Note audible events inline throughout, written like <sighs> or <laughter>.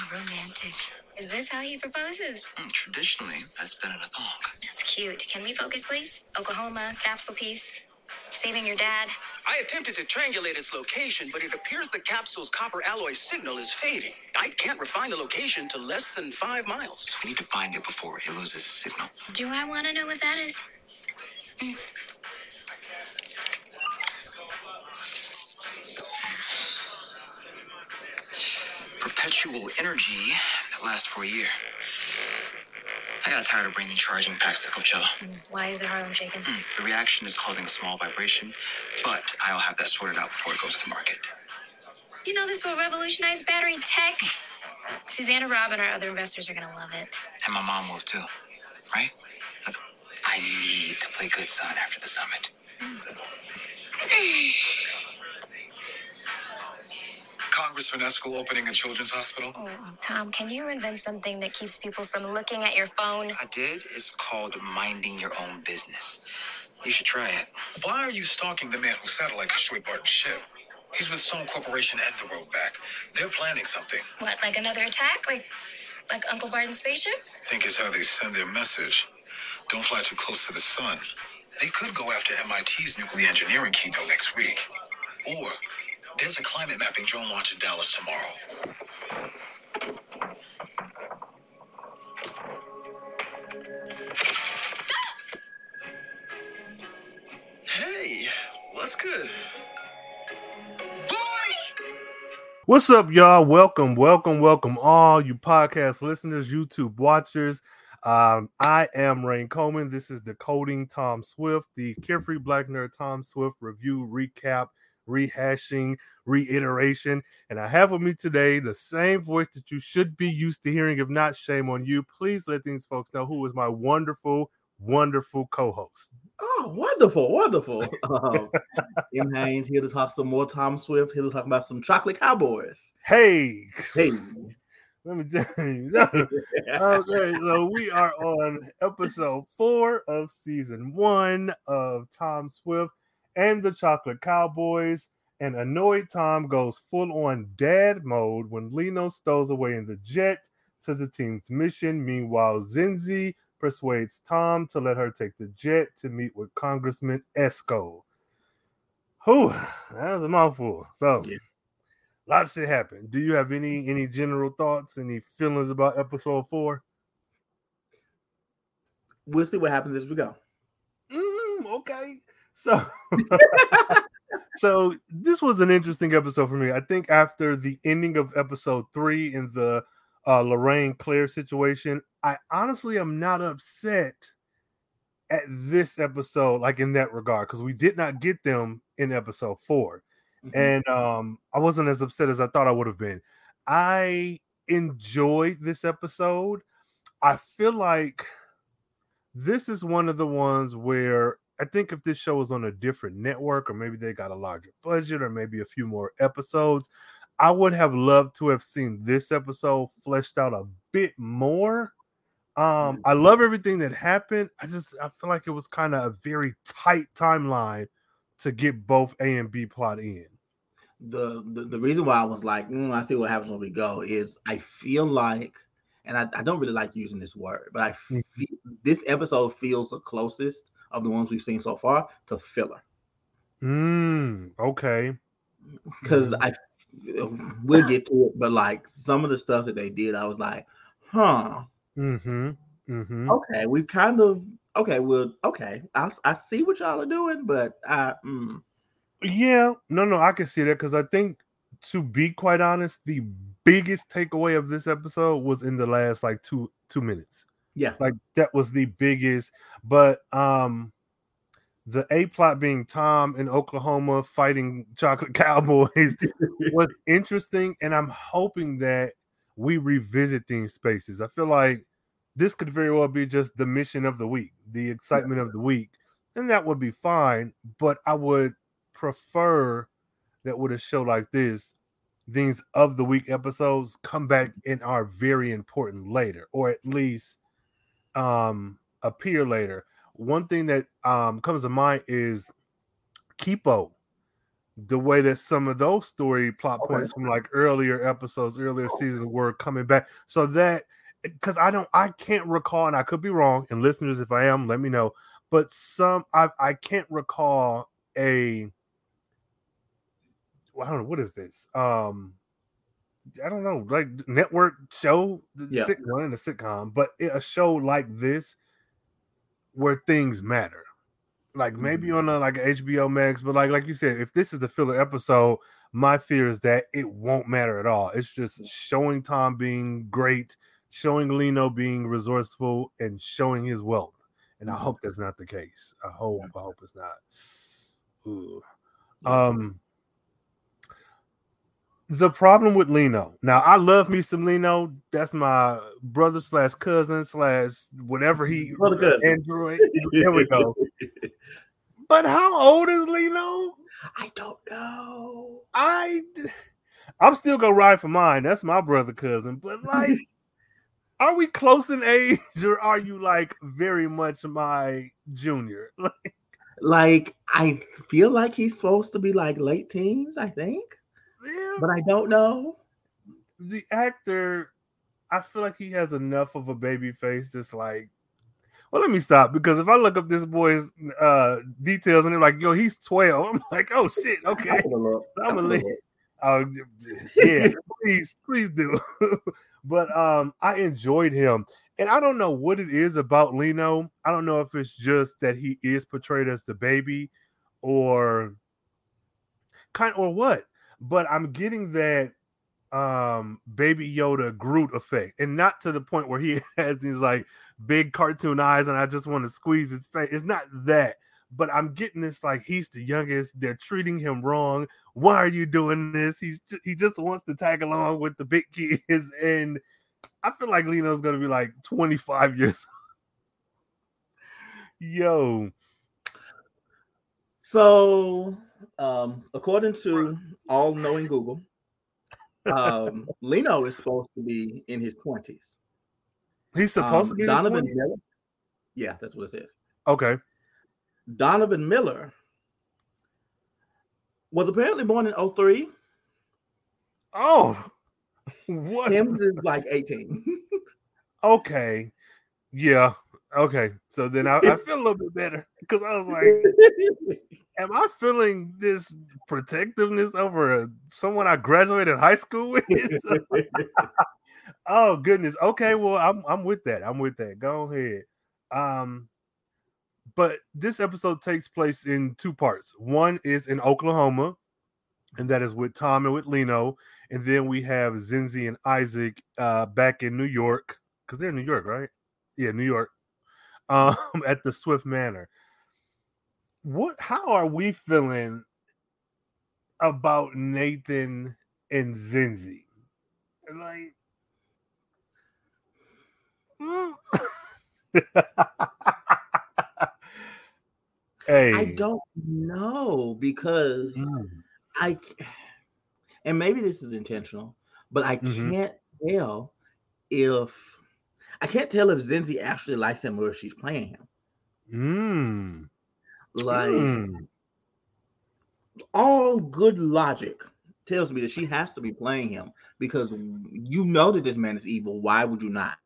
How romantic. Is this how he proposes? Mm, Traditionally, that's done in a thong. That's cute. Can we focus, please? Oklahoma, capsule piece. Saving your dad. I attempted to triangulate its location, but it appears the capsule's copper alloy signal is fading. I can't refine the location to less than five miles. We need to find it before it loses signal. Do I want to know what that is? Perpetual energy that lasts for a year. I got tired of bringing charging packs to Coachella. Why is the Harlem shaking? Mm, The reaction is causing a small vibration, but I'll have that sorted out before it goes to market. You know this will revolutionize battery tech. Susanna Robb and our other investors are gonna love it. And my mom will too, right? Look, I need to play good son after the summit. <sighs> <sighs> Congressman Eskel opening a children's hospital? Oh, Tom, can you invent something that keeps people from looking at your phone? I did. It's called minding your own business. You should try it. Why are you stalking the man whose satellite destroyed Barton's ship? He's with Stone Corporation and the Roadback. They're planning something. What, like another attack? Like, like Uncle Barton's spaceship? I Think is how they send their message. Don't fly too close to the sun. They could go after MIT's nuclear engineering keynote next week. Or there's a climate mapping drone launch in Dallas tomorrow. Hey, what's good? What's up, y'all? Welcome, welcome, welcome, all you podcast listeners, YouTube watchers. Um, I am Rain Coleman. This is Decoding Tom Swift, the Carefree Black Nerd Tom Swift review, recap, rehashing, reiteration. And I have with me today the same voice that you should be used to hearing. If not, shame on you. Please let these folks know who is my wonderful, wonderful co host. Oh, wonderful, wonderful. Um, M. Haynes here to talk some more Tom Swift, here to talk about some chocolate cowboys. Hey, Hey. <laughs> let me tell you. <laughs> okay, so we are on episode four of season one of Tom Swift and the Chocolate Cowboys. And annoyed Tom goes full on dad mode when Lino stows away in the jet to the team's mission. Meanwhile, Zenzi persuades Tom to let her take the jet to meet with Congressman Esco. Whew, that was a mouthful. So, Yeah. lots of shit happened. Do you have any any general thoughts, any feelings about episode four? We'll see what happens as we go. Mm, okay. So <laughs> so this was an interesting episode for me. I think after the ending of episode three in the uh Lorraine Claire situation, I honestly am not upset at this episode, like in that regard, because we did not get them in episode four. Mhm. And um I wasn't as upset as I thought I would have been. I enjoyed this episode. I feel like this is one of the ones where I think if this show was on a different network, or maybe they got a larger budget, or maybe a few more episodes, I would have loved to have seen this episode fleshed out a bit more. Um, I love everything that happened. I just I feel like it was kind of a very tight timeline to get both A and B plot in. the, the the reason why I was like, mm, I see what happens when we go is I feel like, and I, I don't really like using this word, but I Mhm. feel this episode feels the closest of the ones we've seen so far to filler Mm, okay. because Mhm. I we'll get to it, but like some of the stuff that they did, I was like, huh, Mm-hmm. Mm-hmm. okay, we've kind of okay, well, okay, I I see what y'all are doing, but I mm, Yeah, no, no, I can see that because I think, to be quite honest, the biggest takeaway of this episode was in the last like two two minutes. Yeah, Like that was the biggest. But um, the A plot being Tom in Oklahoma fighting Chocolate <laughs> Cowboys <laughs> was interesting, and I'm hoping that we revisit these spaces. I feel like this could very well be just the mission of the week, the excitement of the week, and that would be fine. But I would prefer that with a show like this, these of the week episodes come back and are very important later, or at least um appear later. One thing that um comes to mind is Kipo the way that some of those story plot points from like earlier episodes, earlier seasons were coming back. So that because I don't, I can't recall, and I could be wrong. And listeners, if I am, let me know. But some, I I can't recall a. I don't know what is this. Um, I don't know, like network show, Yeah. sitcom, in a sitcom, but a show like this where things matter. Like maybe on a like HBO Max, but like like you said, if this is the filler episode, my fear is that it won't matter at all. It's just showing Tom being great, showing Lino being resourceful, and showing his wealth. And I hope that's not the case. I hope I hope it's not. Ooh. Um the problem with Lino. Now I love me some Lino. That's my brother slash cousin slash whatever he <laughs> Brother. Android. There we go. But how old is Lino? I don't know. I I'm still gonna ride for mine. That's my brother cousin. But <laughs> like, are we close in age, or are you like very much my junior? <laughs> Like, Like I feel like he's supposed to be like late teens, I think, yeah, but I don't know. the actor, I feel like he has enough of a baby face that's like. Well, let me stop because if I look up this boy's uh details and they're like, yo, he's 12, I'm like, oh shit, <laughs> okay. I'm gonna look. I'm gonna gonna let look. Oh yeah, please, please do. <laughs> but um, I enjoyed him, and I don't know what it is about Lino. I don't know if it's just that he is portrayed as the baby, or kind or what. But I'm getting that um baby Yoda Groot effect, and not to the point where he <laughs> has these like big cartoon eyes, and I just want to squeeze his face. It's not that. But I'm getting this like he's the youngest. They're treating him wrong why are you doing this? He's he just wants to tag along with the big <laughs> kids, and I feel like Lino's gonna be like 25 <laughs> years. Yo, So, um, according to all knowing Google, um, Lino is supposed to be in his twenties. he's supposed Um, to be in his Donovan 20s? Miller. Yeah, that's what it says. Okay, Donovan Miller was apparently born in 03. oh, <laughs> what? Him is like 18. <laughs> Okay, yeah, okay. So then I, I feel a little bit better because I was like, <laughs> am I feeling this protectiveness over someone I graduated high school with? <laughs> <laughs> Oh goodness. Okay, well, I'm I'm with that. I'm with that. Go ahead. Um, but this episode takes place in two parts. One is in Oklahoma, and that is with Tom and with Lino, and then we have Zenzi and Isaac uh back in New York because they're in New York, right? Yeah, New York. Um, <laughs> at the Swift Manor. What? How are we feeling about Nathan and Zenzi? Like. Mm. <laughs> hey, I don't know because Mm. I and maybe this is intentional, but I Mhm. can't tell if I can't tell if Zenzi actually likes him or if she's playing him. Mm. Like Mm. all good logic tells me that she has to be playing him because you know that this man is evil. Why would you not?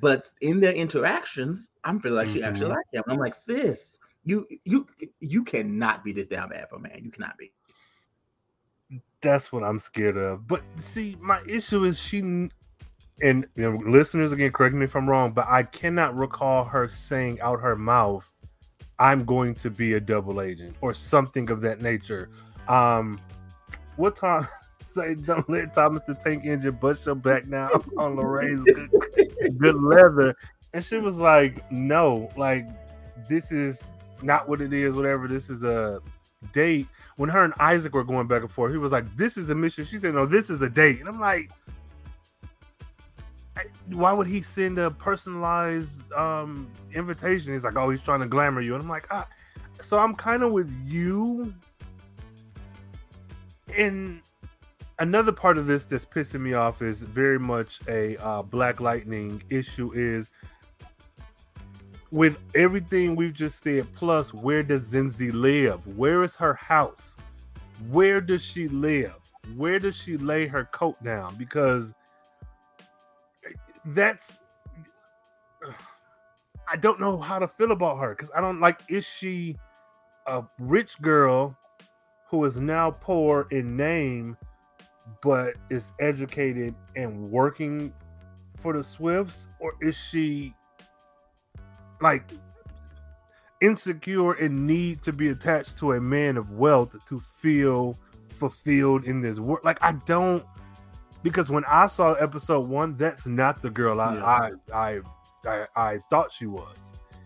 But in their interactions, I'm feeling like she actually Mhm. likes him. I'm like, sis, you you you cannot be this down bad for a man. You cannot be. That's what I'm scared of. But see, my issue is she and you know, listeners again, correct me if I'm wrong, but I cannot recall her saying out her mouth, "I'm going to be a double agent" or something of that nature. Um, what time? <laughs> Say, don't let Thomas the Tank Engine bust your back now <laughs> on Lorraine's good, good leather. And she was like, "No, like this is not what it is. Whatever. This is a date." When her and Isaac were going back and forth, he was like, "This is a mission." She said, "No, this is a date." And I'm like, "Why would he send a personalized um invitation?" He's like, "Oh, he's trying to glamour you," and I'm like, ah. "So I'm kind of with you." And another part of this that's pissing me off is very much a uh, Black Lightning issue. Is with everything we've just said, plus where does Zenzi live? Where is her house? Where does she live? Where does she lay her coat down? Because that's I don't know how to feel about her because I don't like is she a rich girl who is now poor in name but is educated and working for the Swifts, or is she like insecure and need to be attached to a man of wealth to feel fulfilled in this work? Like I don't because when I saw episode one, that's not the girl I Yeah. I, I I I thought she was.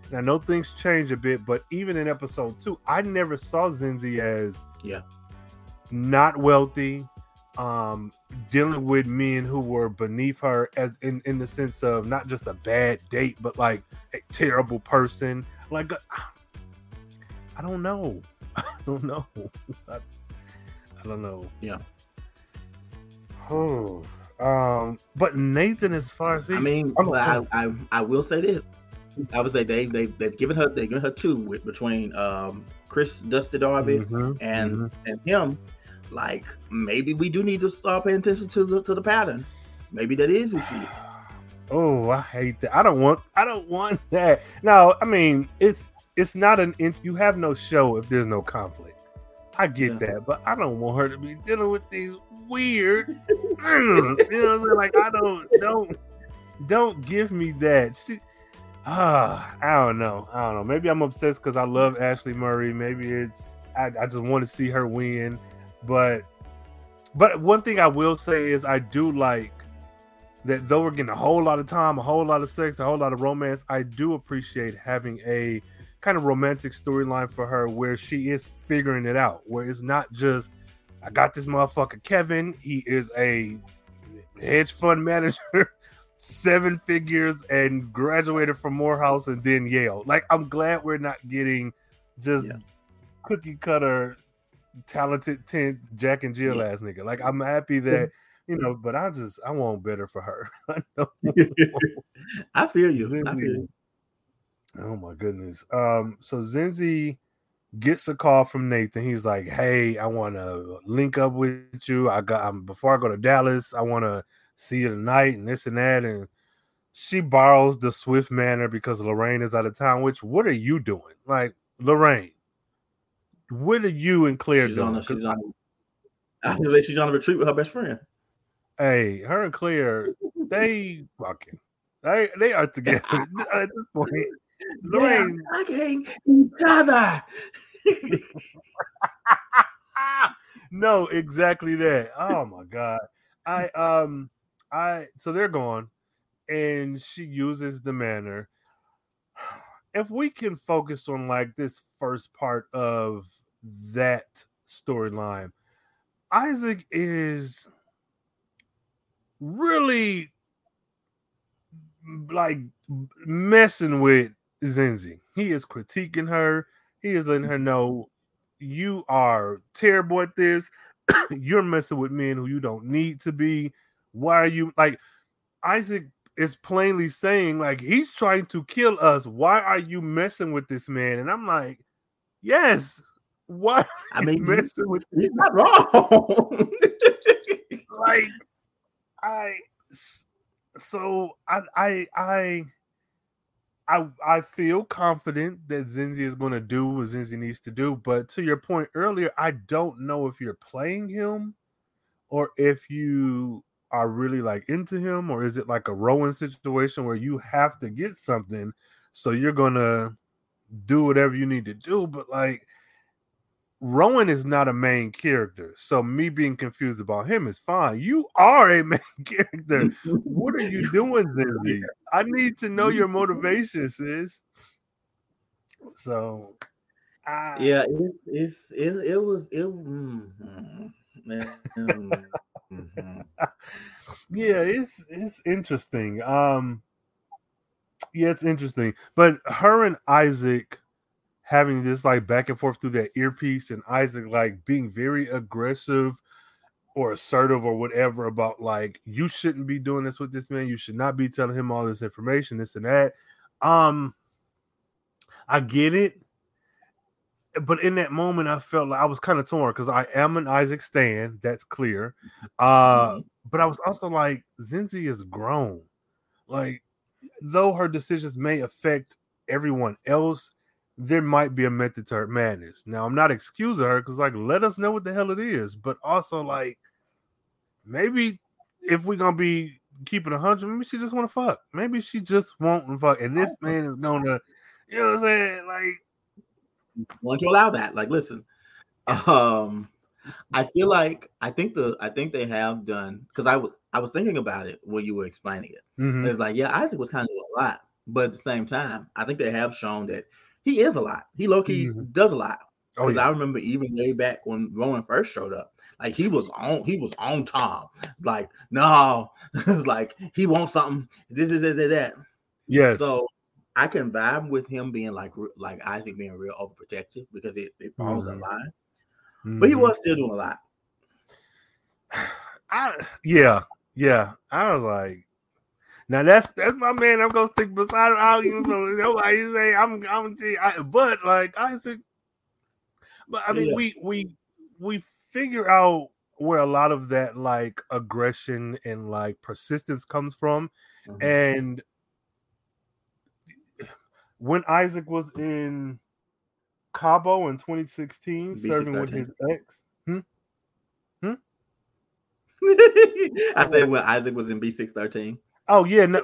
And I know things change a bit, but even in episode two, I never saw Zenzi as Yeah. not wealthy, um, dealing with men who were beneath her as in, in the sense of not just a bad date, but like a terrible person. Like uh, I don't know. <laughs> I don't know. <laughs> I, I don't know. Yeah. Oh, um, but Nathan, as far as he, I mean, I, I I will say this. I would say they they they've given her they've given her two with, between um Chris Dusty Darby Mhm, and mhm. and him. Like maybe we do need to start paying attention to the to the pattern. Maybe that is who she is. <sighs> Oh, I hate that. I don't want. I don't want that. No, I mean it's it's not an. You have no show if there's no conflict. I get Yeah. that, but I don't want her to be dealing with these weird. <laughs> <laughs> You know what I'm saying? Like I don't don't don't give me that. She, ah, I don't know. I don't know. Maybe I'm obsessed because I love Ashleigh Murray. Maybe it's I, I just want to see her win. But but one thing I will say is I do like that though we're getting a whole lot of time, a whole lot of sex, a whole lot of romance, I do appreciate having a kind of romantic storyline for her where she is figuring it out, where it's not just I got this motherfucker Kevin, he is a hedge fund <laughs> manager, seven figures, and graduated from Morehouse and then Yale. Like I'm glad we're not getting just Yeah. cookie cutter talented 10 Jack and Jill Yeah. ass nigga. Like I'm happy that you know, but I just I want better for her. <laughs> I. <laughs> I feel you. I feel you. Oh my goodness. Um, so Zenzi gets a call from Nathan. He's like, "Hey, I want to link up with you. I got um, before I go to Dallas. I want to see you tonight and this and that." And she borrows the Swift Manor because Lorraine is out of town. Which, what are you doing? Like Lorraine, what are you and Claire She's doing? on, a, she's <laughs> on. I she's on a retreat with her best friend. Hey, her and Claire, they fucking, they they are <laughs> together <laughs> at this point. Lorraine, I hate each other. <laughs> no, exactly that. Oh my god. I um I so they're gone and she uses the manner. <sighs> If we can focus on like this first part of that storyline, Isaac is really like messing with Zenzi. He is critiquing her. He is letting her know you are terrible at this. <clears throat> You're messing with men who you don't need to be. Why are you like Isaac is plainly saying like he's trying to kill us. Why are you messing with this man? And I'm like, yes. Why are I mean, messing with He's not wrong. <laughs> like I so I I I I I feel confident that Zenzi is going to do what Zenzi needs to do, but to your point earlier, I don't know if you're playing him or if you are really like into him or is it like a Rowan situation where you have to get something so you're going to do whatever you need to do, but like Rowan is not a main character, so me being confused about him is fine. You are a <laughs> main character. What are you doing, Zenzi? I need to know your motivation, sis. So, I, yeah, it, it's it, it was it. Mm, mm, yeah, it's it's interesting. Um, yeah, it's interesting. But her and Isaac having this like back and forth through that earpiece, and Isaac like being very aggressive or assertive or whatever about like you shouldn't be doing this with this man. You should not be telling him all this information, this and that. Um, I get it, but in that moment, I felt like I was kind of torn because I am an Isaac Stan. That's clear. Uh, Mhm. but I was also like, Zenzi is grown. Like, though her decisions may affect everyone else, there might be a method to her madness. Now, I'm not excusing her because, like, let us know what the hell it is. But also, like, maybe if we're gonna be keeping a hundred, maybe she just want to fuck. Maybe she just want to fuck, and this man is gonna, you know what I'm saying? Like, want to allow that. Like, listen, um, I feel like I think the I think they have done because I was I was thinking about it when you were explaining it. mhm. It's like, yeah, Isaac was kind of a lot, but at the same time, I think they have shown that he is a lot. He low key Mhm. does a lot. oh Because yeah, I remember even way back when Roman first showed up, like he was on he was on Tom. Like, no, <laughs> it's like he wants something. This is this, this, that. yes, So I can vibe with him being like like Isaac being real overprotective because it, it falls in Mhm. line. But he Mhm. was still doing a lot. <sighs> I yeah, yeah. I was like, now that's that's my man. I'm gonna stick beside him. I don't even know nobody say I'm I'm I, but like Isaac. But I mean, yeah. we we we figure out where a lot of that like aggression and like persistence comes from, Mhm. and when Isaac was in Cabo in 2016, BC serving with his ex. <laughs> I said when Isaac was in B613. Oh yeah, no,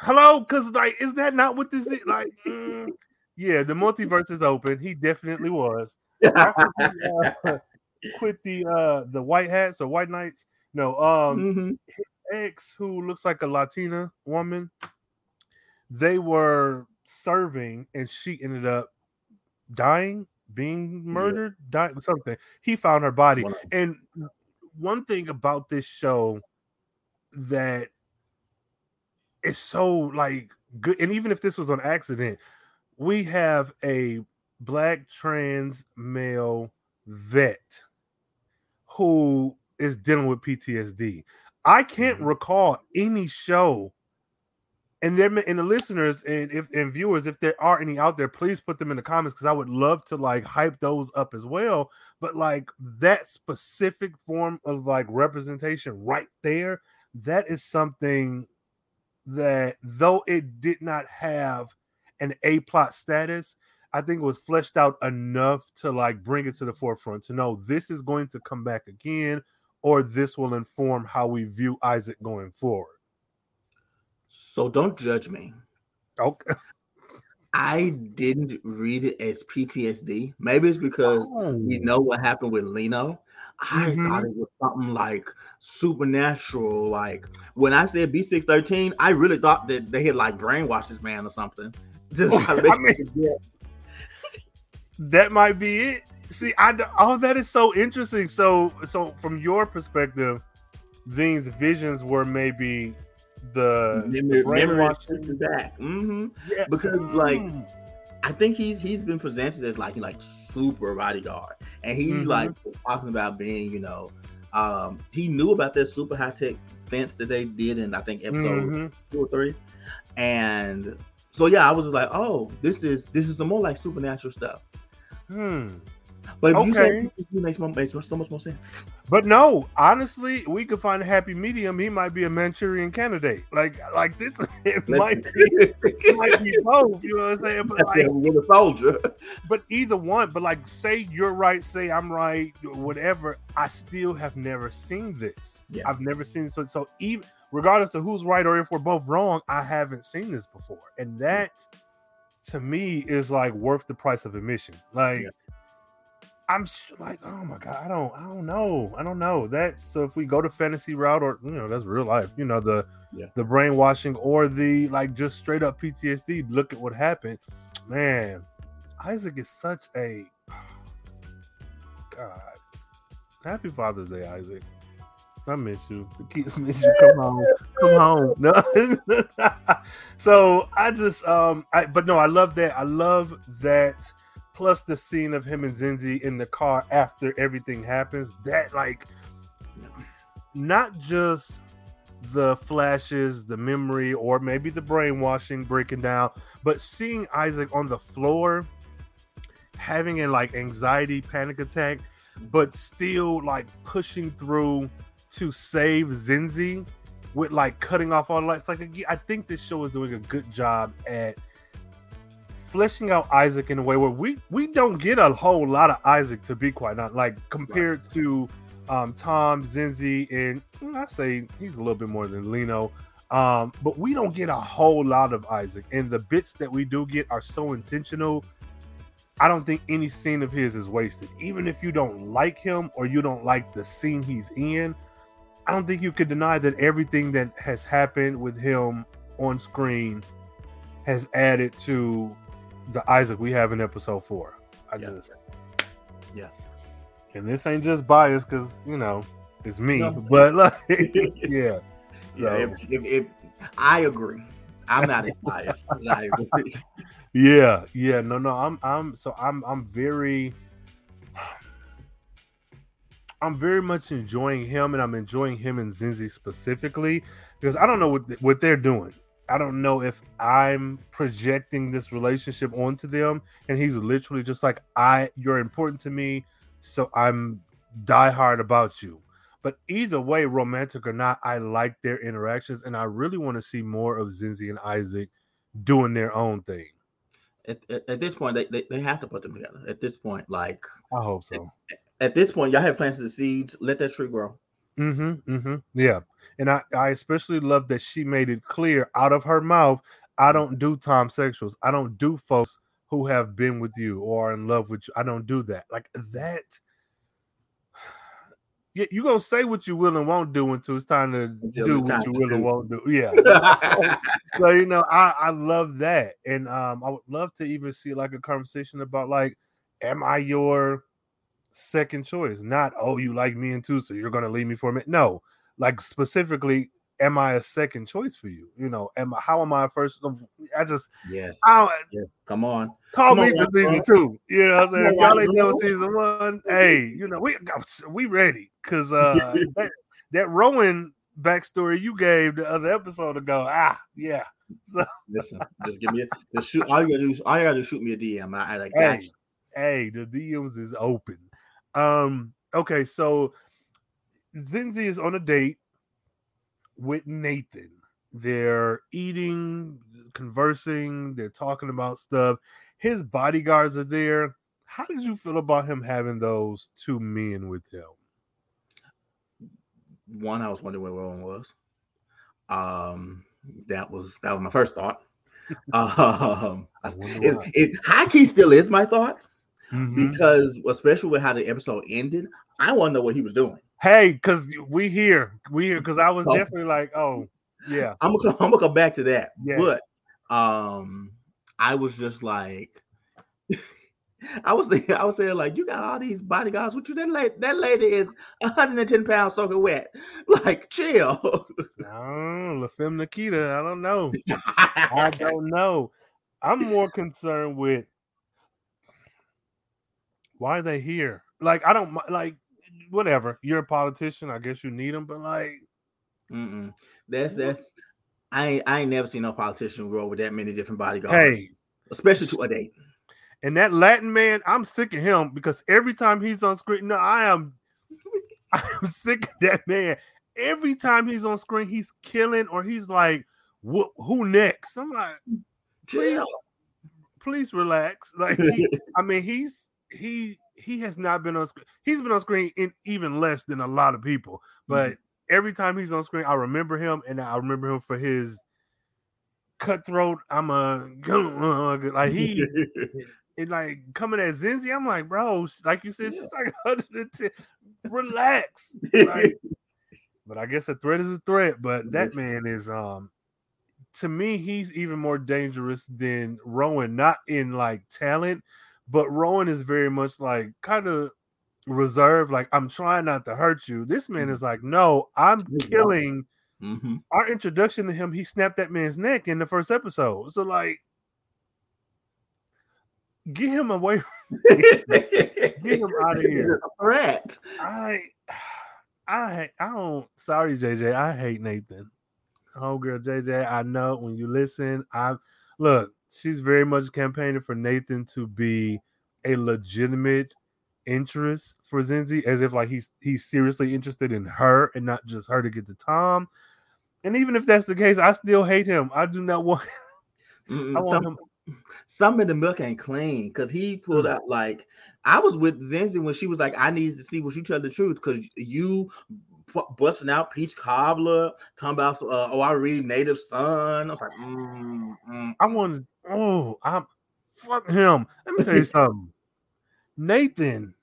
hello, because like, is that not what this is? Like, mm, yeah, the multiverse is open. He definitely was. After he, uh, <laughs> quit the uh the white hats or white knights. No, um, Mhm. ex who looks like a Latina woman. They were serving, and she ended up dying, being murdered, dying something. He found her body, of and one thing about this show that is so like good, and even if this was on accident, we have a black trans male vet who is dealing with PTSD. I can't Mhm. recall any show, and there and the listeners and if and viewers, if there are any out there, please put them in the comments because I would love to like hype those up as well. But like that specific form of like representation right there, that is something that though it did not have an A plot status, I think it was fleshed out enough to like bring it to the forefront to know this is going to come back again, or this will inform how we view Isaac going forward. So don't judge me. Okay. <laughs> I didn't read it as PTSD. Maybe it's because we know what happened with Lino. I Mhm. thought it was something like supernatural. Like when I said B613, I really thought that they had like brainwashed this man or something. <laughs> Just try to make I mean- him that might be it. See, I d- oh, that is so interesting. So, so from your perspective, these visions were maybe the, the memory, memory brainwashing. back. hmm Yeah. because, like, Mm. I think he's he's been presented as like like super bodyguard, and he Mhm. like talking about being, you know, um, he knew about that super high tech fence that they did in I think episode Mhm. two or three, and so yeah, I was just like, oh, this is this is some more like supernatural stuff. Hmm. But you said Okay. makes more, makes so much more sense. But no, honestly, we could find a happy medium. He might be a Manchurian candidate. Like, like this, <laughs> it might be, it might be both. You know what I'm saying? But like, with a soldier. <laughs> but either one. But like, say you're right, say I'm right, whatever. I still have never seen this. Yeah. I've never seen it. So, so even regardless of who's right or if we're both wrong, I haven't seen this before, and that to me is like worth the price of admission. Like. Yeah. I'm like, oh my god, I don't, I don't know, I don't know. That's so if we go to fantasy route or you know that's real life, you know the Yeah. the brainwashing or the like just straight up PTSD. Look at what happened, man. Isaac is such a <sighs> God. Happy Father's Day, Isaac. I miss you. The kids <laughs> miss you. Come home. Come home. <laughs> No. <laughs> so I just um I but no, I love that. I love that plus the scene of him and Zenzi in the car after everything happens. That like not just the flashes, the memory, or maybe the brainwashing breaking down. But seeing Isaac on the floor having a like anxiety panic attack, but still like pushing through to save Zenzi with like cutting off all lights. Like I think this show is doing a good job at fleshing out Isaac in a way where we we don't get a whole lot of Isaac to be quite not like compared right. to um, Tom Zenzi and mm, I say he's a little bit more than Lino. Um, but we don't get a whole lot of Isaac, and the bits that we do get are so intentional. I don't think any scene of his is wasted. Even if you don't like him or you don't like the scene he's in, I don't think you could deny that everything that has happened with him on screen has added to the Isaac we have in episode four. I yeah. just yeah. And this ain't just bias because you know it's me, no. but like <laughs> yeah. So. Yeah, if, if, if, I agree. I'm not as biased. I agree. <laughs> Yeah, yeah, no, no. I'm I'm so I'm I'm very <sighs> I'm very much enjoying him, and I'm enjoying him and Zenzi specifically because I don't know what what they're doing. I don't know if I'm projecting this relationship onto them, and he's literally just like, "I, you're important to me, so I'm diehard about you." But either way, romantic or not, I like their interactions, and I really want to see more of Zenzi and Isaac doing their own thing. At, at, at this point, they, they, they have to put them together. At this point, like I hope so. At, at this point, y'all have planted the seeds. Let that tree grow. Mm-hmm. Mm-hmm. Yeah. And I, I especially love that she made it clear out of her mouth. I don't do Tom sexuals. I don't do folks who have been with you or are in love with you. I don't do that. Like that. <sighs> Yeah, you gonna say what you will and won't do until it's time to until do what you will do. and won't do. Yeah. <laughs> so you know, I I love that, and um, I would love to even see like a conversation about like, am I your second choice. Not, oh, you like me and two, so you're gonna leave me for a minute. No, like specifically, am I a second choice for you? You know, am I how am I a first? I just yes, I yes. come on, call come me on, for season two. You know, I'm saying if y'all ain't know season one, <laughs> hey, you know, we we ready because uh <laughs> that, that Rowan backstory you gave the other episode ago, ah, yeah. <laughs> So listen, just give me a just shoot. All you gotta do, all you gotta do, shoot me a DM. I, I like, hey, hey, the DMs is open. Um, okay, so Zinzi is on a date with Nathan. They're eating, conversing, they're talking about stuff. His bodyguards are there. How did you feel about him having those two men with him? One, I was wondering where Rowan was. Um, that was that was my first thought. <laughs> um, it, it, high key still is my thought mm-hmm. because especially with how the episode ended, I want to know what he was doing. Hey, because we here, we here, because I was oh. definitely like, oh, yeah. I'm gonna I'm gonna come back to that. Yes. But um, I was just like. <laughs> I was thinking, I was saying, like, you got all these bodyguards with you. That lady, that lady is 110 pounds soaking wet. <laughs> Like, chill. Oh, La Femme Nikita. I don't know. <laughs> I don't know. I'm more concerned with why are they here? Like, I don't like whatever. You're a politician. I guess you need them, but like, Mm-mm. that's that's. I ain't, I ain't never seen no politician grow with that many different bodyguards. Hey, especially to a date. And that Latin man, I'm sick of him because every time he's on screen, no, I am, <laughs> I am sick of that man. Every time he's on screen, he's killing or he's like, who next? I'm like, please, please relax. Like, he, <laughs> I mean, he's he he has not been on screen. He's been on screen in even less than a lot of people. But mm-hmm. every time he's on screen, I remember him, and I remember him for his cutthroat. I'm a like he. <laughs> and like coming at Zenzi, I'm like, bro, like you said, she's like <laughs> 110. Relax. Like, <laughs> but I guess a threat is a threat. But that man is um to me, he's even more dangerous than Rowan, not in like talent, but Rowan is very much like kind of reserved, like I'm trying not to hurt you. This man mm-hmm. is like, no, I'm killing. Mm-hmm. Our introduction to him, he snapped that man's neck in the first episode. So like, get him away. <laughs> get him out of <laughs> here. Threat. I. <sighs> I hate, I don't sorry, JJ. I hate Nathan. Oh girl, JJ. I know when you listen, I look, she's very much campaigning for Nathan to be a legitimate interest for Zenzi, as if like he's he's seriously interested in her and not just her to get to Tom. And even if that's the case, I still hate him. I do not want. Mm, <laughs> I want some, him. Some of the milk ain't clean because he pulled mm. out like I was with Zenzi when she was like, "I need to see what you tell the truth," because you busting out peach cobbler, talking about uh, oh I read Native Son. I was like, mm, mm. I wanted oh I'm fuck him. Let me tell you <laughs> something. Nathan,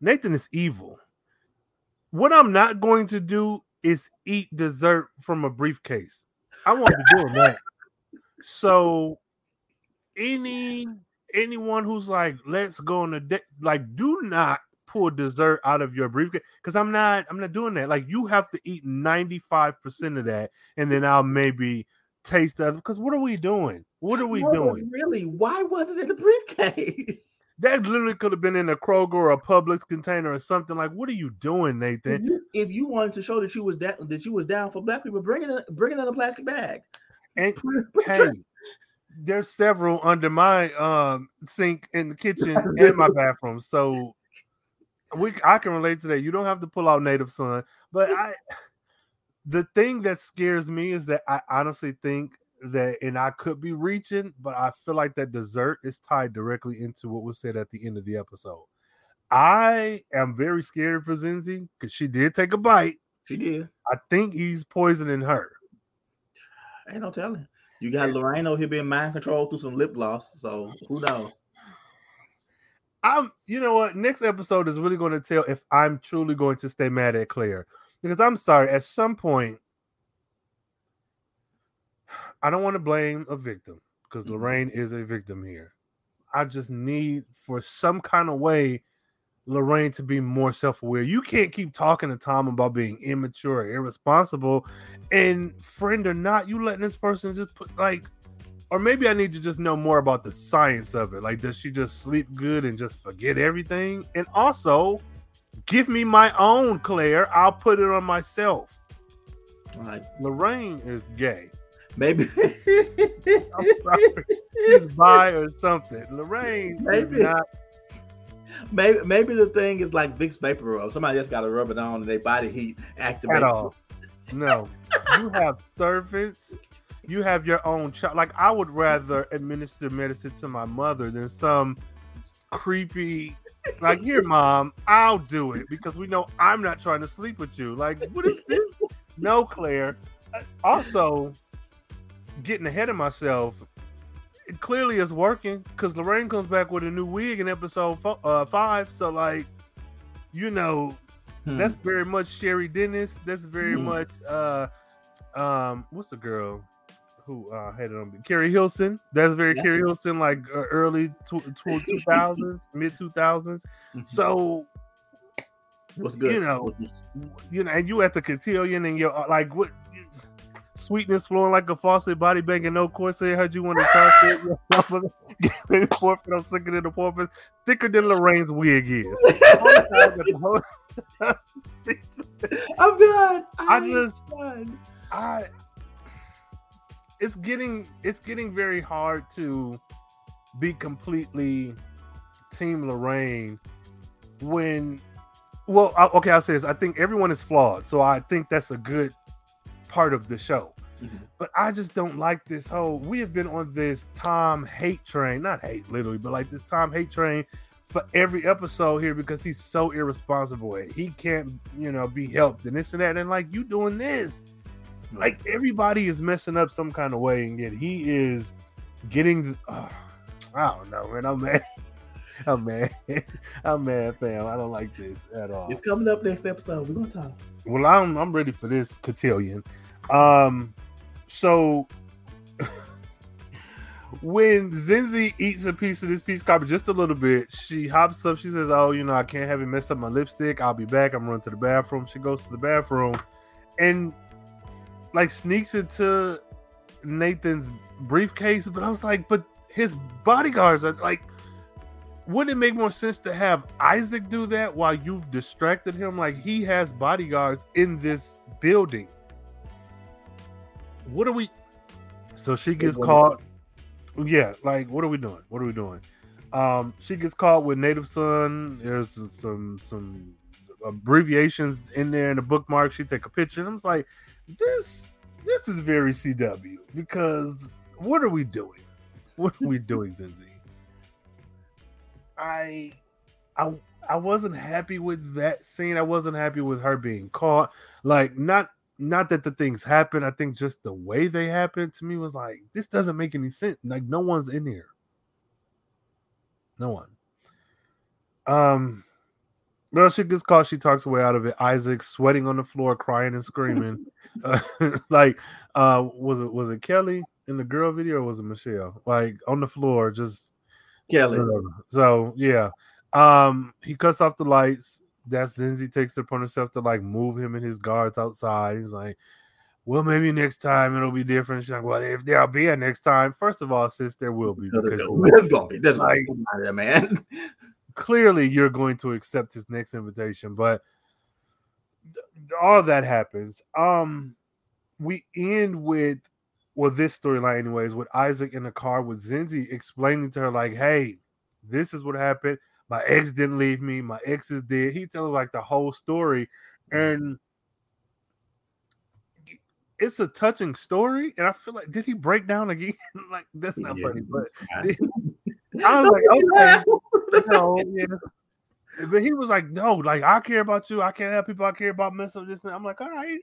Nathan is evil. What I'm not going to do is eat dessert from a briefcase. I won't be doing that. So any anyone who's like, let's go on a date, like, do not pull dessert out of your briefcase because I'm not I'm not doing that. Like you have to eat 95% of that, and then I'll maybe taste that. Because what are we doing? What are we no, doing? Really? Why wasn't it in the briefcase? <laughs> That literally could have been in a Kroger or a Publix container or something. Like, what are you doing, Nathan? If you, if you wanted to show that you was that that you was down for black people, bring it in, bring it in a plastic bag. And <laughs> hey, there's several under my um sink in the kitchen <laughs> and my bathroom. So we I can relate to that. You don't have to pull out native son, but I the thing that scares me is that I honestly think that and I could be reaching, but I feel like that dessert is tied directly into what was said at the end of the episode. I am very scared for Zenzi because she did take a bite. She did. I think he's poisoning her. Ain't no telling. You got Lorraine over here being mind controlled through some lip gloss, so who knows? I'm, you know what? Next episode is really going to tell if I'm truly going to stay mad at Claire because I'm sorry. At some point, I don't want to blame a victim because mm-hmm. Lorraine is a victim here. I just need for some kind of way Lorraine to be more self-aware. You can't keep talking to Tom about being immature, irresponsible, and friend or not, you letting this person just put like or maybe I need to just know more about the science of it. Like, does she just sleep good and just forget everything? And also, give me my own Claire. I'll put it on myself. Like Lorraine is gay. Maybe she's bi or something. Lorraine maybe. is not. Maybe maybe the thing is like Vicks vapor rub. Somebody just got to rub it on and their body heat activates. At all. No, you have servants. You have your own child. Like I would rather administer medicine to my mother than some creepy like here mom i'll do it because we know i'm not trying to sleep with you like what is this no claire uh, also getting ahead of myself. It clearly is working because Lorraine comes back with a new wig in episode fo- uh, five. So, like, you know, hmm. that's very much Sherry Dennis. That's very hmm. much uh, um, what's the girl who uh, had it on Keri Hilson. That's very yeah. Keri Hilson, like uh, early two <laughs> thousands, mid two thousands. Mm-hmm. So. What's good? You know, you know, and you at the cotillion, and you're uh, like, what? Sweetness flowing like a faucet, body banging, no corset. I heard you want to talk it. <laughs> forfeit, I'm sicker than the porpoise. Thicker than Lorraine's wig is. <laughs> <laughs> I'm done. I just, done. I, it's getting, it's getting very hard to be completely Team Lorraine when well okay i'll say this i think everyone is flawed so i think that's a good part of the show. Mm-hmm. But I just don't like this whole. We have been on this Tom hate train, not hate literally, but like this Tom hate train for every episode here because he's so irresponsible. He can't, you know, be helped and this and that. And like you doing this, like everybody is messing up some kind of way, and yet he is getting. Uh, I don't know, man. I'm mad. <laughs> I'm mad. <laughs> I'm mad, fam. I don't like this at all. It's coming up next episode. We're gonna talk. Well, I'm I'm ready for this cotillion. Um, so <laughs> when Zenzi eats a piece of this piece of carpet just a little bit, she hops up. She says, "Oh, you know, I can't have it mess up my lipstick. I'll be back. I'm running to the bathroom." She goes to the bathroom, and like sneaks into Nathan's briefcase. But I was like, "But his bodyguards are like." Wouldn't it make more sense to have Isaac do that while you've distracted him? Like he has bodyguards in this building. What are we? So she gets caught. Yeah, like what are we doing? What are we doing? Um, she gets caught with Native Son. There's some some, some abbreviations in there in the bookmark. She take a picture. And I'm like, this this is very CW because what are we doing? What are we doing, Zenzi? I I I wasn't happy with that scene. I wasn't happy with her being caught. Like not not that the things happen. I think just the way they happened to me was like this doesn't make any sense. Like no one's in here. No one. Um well, she gets caught. She talks her way out of it. Isaac sweating on the floor, crying and screaming. <laughs> uh, <laughs> like, uh, was it was it Kelly in the girl video or was it Michelle? Like on the floor, just Kelly. So yeah, um, he cuts off the lights. That's Zenzi takes it upon herself to like move him and his guards outside. He's like, well, maybe next time it'll be different. She's like, well, if there'll be a next time, first of all, sis, there will be. Because there's gonna be. There's like, there, man. Clearly, you're going to accept his next invitation, but all that happens. Um, we end with well, this storyline, anyways, with Isaac in the car with Zenzi explaining to her, like, hey, this is what happened. My ex didn't leave me. My ex is dead. He tells like the whole story. And it's a touching story. And I feel like, did he break down again? <laughs> like, that's not yeah. funny, but <laughs> I was like, okay. no, yeah. But he was like, no, like, I care about you. I can't help people. I care about mess up this. And I'm like, all right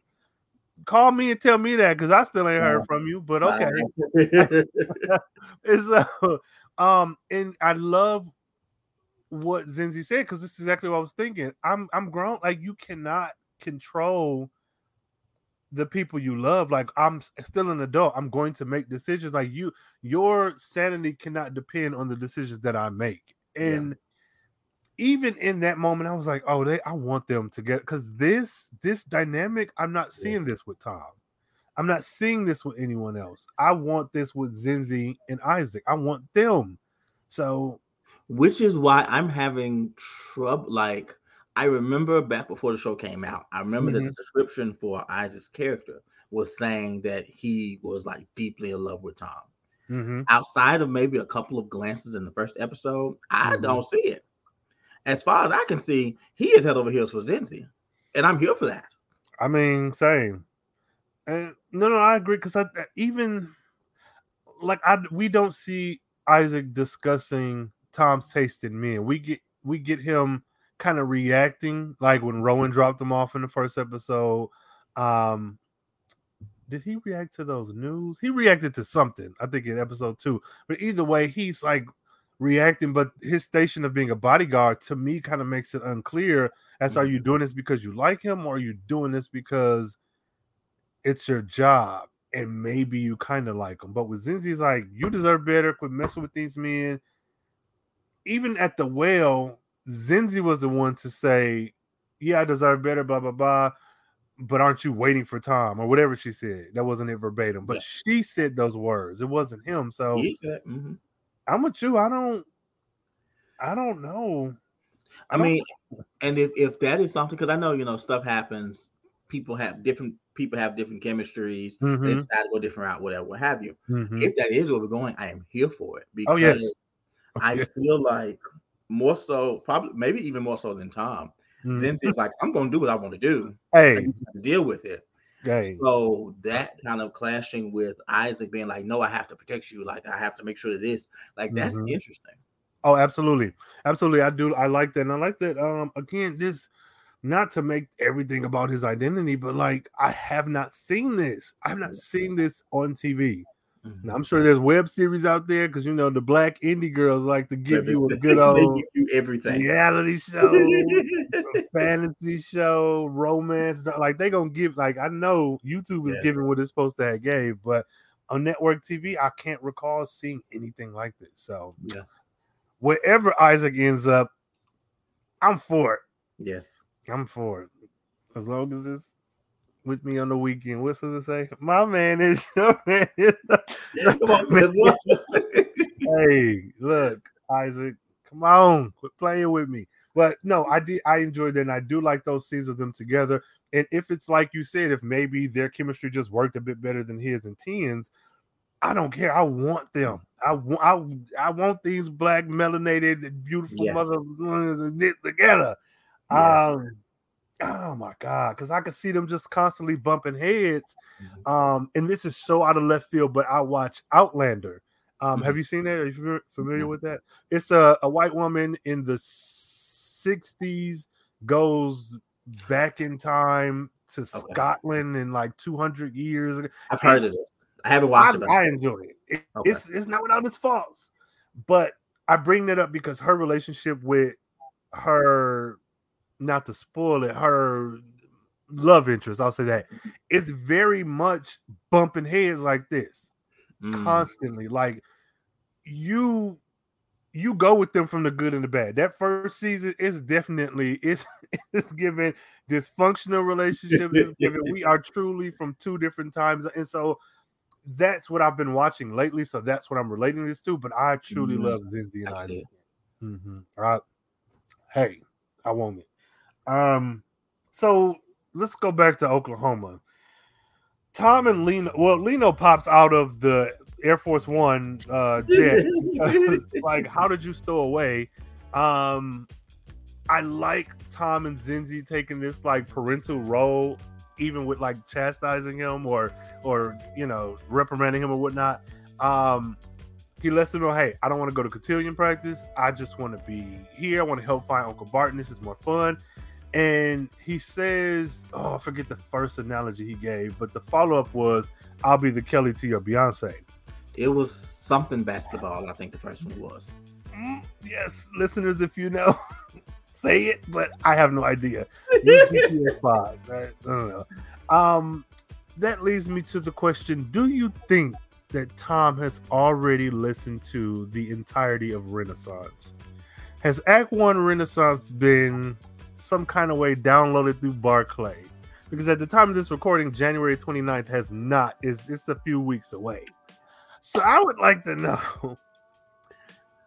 call me and tell me that because I still ain't heard from you. But okay. <laughs> <laughs> it's uh, um, and I love what Zenzi said because this is exactly what I was thinking. I'm I'm grown. Like you cannot control the people you love. Like I'm still an adult. I'm going to make decisions. Like you, your sanity cannot depend on the decisions that I make. And yeah even in that moment, I was like, oh, they I want them to get because this this dynamic, I'm not seeing yeah. this with Tom. I'm not seeing this with anyone else. I want this with Zenzi and Isaac. I want them. So which is why I'm having trouble. Like, I remember back before the show came out, I remember mm-hmm. that the description for Isaac's character was saying that he was like deeply in love with Tom. Mm-hmm. Outside of maybe a couple of glances in the first episode, I mm-hmm. don't see it as far as I can see, he is head over heels for Zenzi, and I'm here for that. I mean, same. And no, no, I agree because I even like I we don't see Isaac discussing Tom's taste in men. We get we get him kind of reacting like when Rowan dropped him off in the first episode. Um did he react to those news? He reacted to something, I think in episode two. But either way, he's like reacting, but his station of being a bodyguard to me kind of makes it unclear as mm-hmm. are you mm-hmm. doing this because you like him or are you doing this because it's your job and maybe you kind of like him. But with Zenzi's like, you deserve better, quit messing with these men. Even at the well, Zenzi was the one to say, Yeah, I deserve better, blah blah blah. But aren't you waiting for Tom or whatever she said? That wasn't it verbatim, but yeah. she said those words. It wasn't him. So said, mm-hmm. I'm with you. I don't. I don't know. I, I mean, and if if that is something, because I know you know stuff happens. People have different people have different chemistries. Mm-hmm. They decide to go different route, whatever, what have you. Mm-hmm. If that is where we're going, I am here for it. Because oh yes. I yes. feel like more so, probably maybe even more so than Tom. Mm-hmm. Since it's like I'm going to do what I want to do. Hey, deal with it. So that kind of clashing with Isaac being like, no, I have to protect you. Like I have to make sure of this. Like that's mm-hmm. interesting. Oh, absolutely. Absolutely. I do. I like that. And I like that. Um, again, this not to make everything about his identity, but like I have not seen this. I have not seen this on TV. Mm-hmm. Now, I'm sure there's web series out there because you know the black indie girls like to give you a good <laughs> old you everything reality <laughs> show, fantasy show, romance. Like they gonna give. Like I know YouTube is yes. giving what it's supposed to have gave, but on network TV, I can't recall seeing anything like this. So yeah, wherever Isaac ends up, I'm for it. Yes, I'm for it. As long as it's with me on the weekend. What's it say? My man is <laughs> your man. Is, Come on, man. hey, look, Isaac, Come on, quit playing with me. But no, I did. I enjoyed it, and I do like those scenes of them together. And if it's like you said, if maybe their chemistry just worked a bit better than his and Tien's, I don't care. I want them. I want. I, I want these black melanated, beautiful yes. mother together. Yes. Um, oh my god, because I could see them just constantly bumping heads. Mm-hmm. Um, and this is so out of left field, but I watch Outlander. Um, mm-hmm. have you seen that? Are you familiar, mm-hmm. with that? It's a, a white woman in the 60s goes back in time to okay. Scotland in like 200 years ago. I've heard of it. I haven't watched I, it. I enjoy it. it okay. It's it's not without its faults, but I bring that up because her relationship with her, not to spoil it, her love interest, I'll say that, it's very much bumping heads like this mm. constantly. Like you you go with them from the good and the bad. That first season is definitely <laughs> it's it's giving dysfunctional relationship. It's giving we are truly from two different times, and so that's what I've been watching lately. So that's what I'm relating this to. But I truly mm-hmm. love Zenzi and Isaac. Mm-hmm. Right. Hey, I want it. Um, so let's go back to Oklahoma. Tom and Lino. Well, Lino pops out of the Air Force One uh, jet. <laughs> <laughs> like, how did you stow away? Um, I like Tom and Zenzi taking this like parental role, even with like chastising him or or you know reprimanding him or whatnot. Um, he lets them know, hey, I don't want to go to cotillion practice. I just want to be here. I want to help find Uncle Barton. This is more fun. And he says, oh, I forget the first analogy he gave, but the follow up was, I'll be the Kelly to your Beyonce. It was something basketball. I think the first one was. Mm, yes, listeners, if you know, <laughs> say it, but I have no idea. five. <laughs> Right? I don't know. Um, that leads me to the question: Do you think that Tom has already listened to the entirety of Renaissance? Has Act One Renaissance been some kind of way downloaded through Barclay? Because at the time of this recording, January 29th has not. Is it's a few weeks away. So I would like to know: <laughs>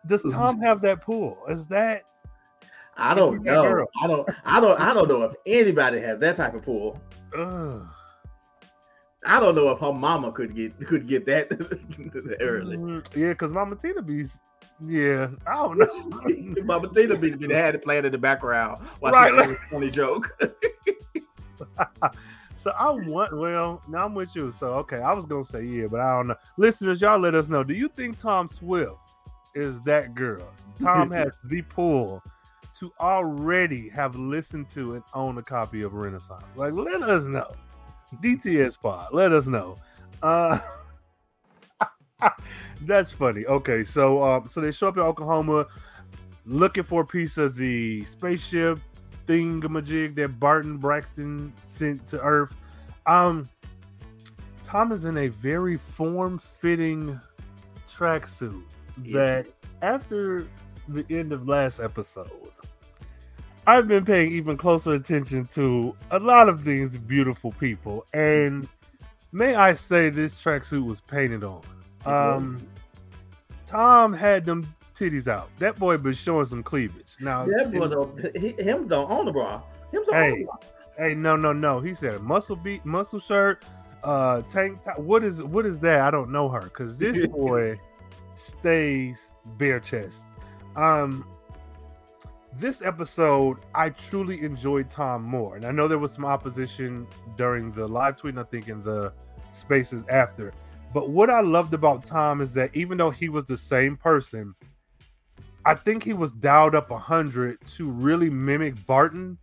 Does. Tom have that pool? Is that? I don't know. I don't. I don't. I don't know if anybody has that type of pool. Ugh. I don't know if her mama could get could get that <laughs> early. Mm, yeah, because Mama Tina be yeah, I don't know. <laughs> Mama Tina be, be had it playing in the background right. funny joke. <laughs> So I want well, now I'm with you. So okay, I was gonna say yeah, but I don't know. Listeners, y'all let us know. Do you think Tom Swift is that girl? Tom <laughs> has the pull to already have listened to and own a copy of Renaissance. Like, let us know. DTS pod, let us know. Uh <laughs> that's funny. Okay, so um, so they show up in Oklahoma looking for a piece of the spaceship thingamajig that Barton Braxton sent to Earth. Um, Tom is in a very form-fitting tracksuit that after the end of last episode, I've been paying even closer attention to a lot of these beautiful people, and may I say this tracksuit was painted on. Um, Tom had them titties out. That boy been showing some cleavage. Now that boy don't he, him don't own the bra. Him don't hey, hey, no, no, no. He said muscle beat, muscle shirt, uh, tank top. What is what is that? I don't know her because this <laughs> boy stays bare chest. Um, this episode, I truly enjoyed Tom more, and I know there was some opposition during the live tweet. And I think in the spaces after. But what I loved about Tom is that even though he was the same person, I think he was dialed up a hundred to really mimic Barton.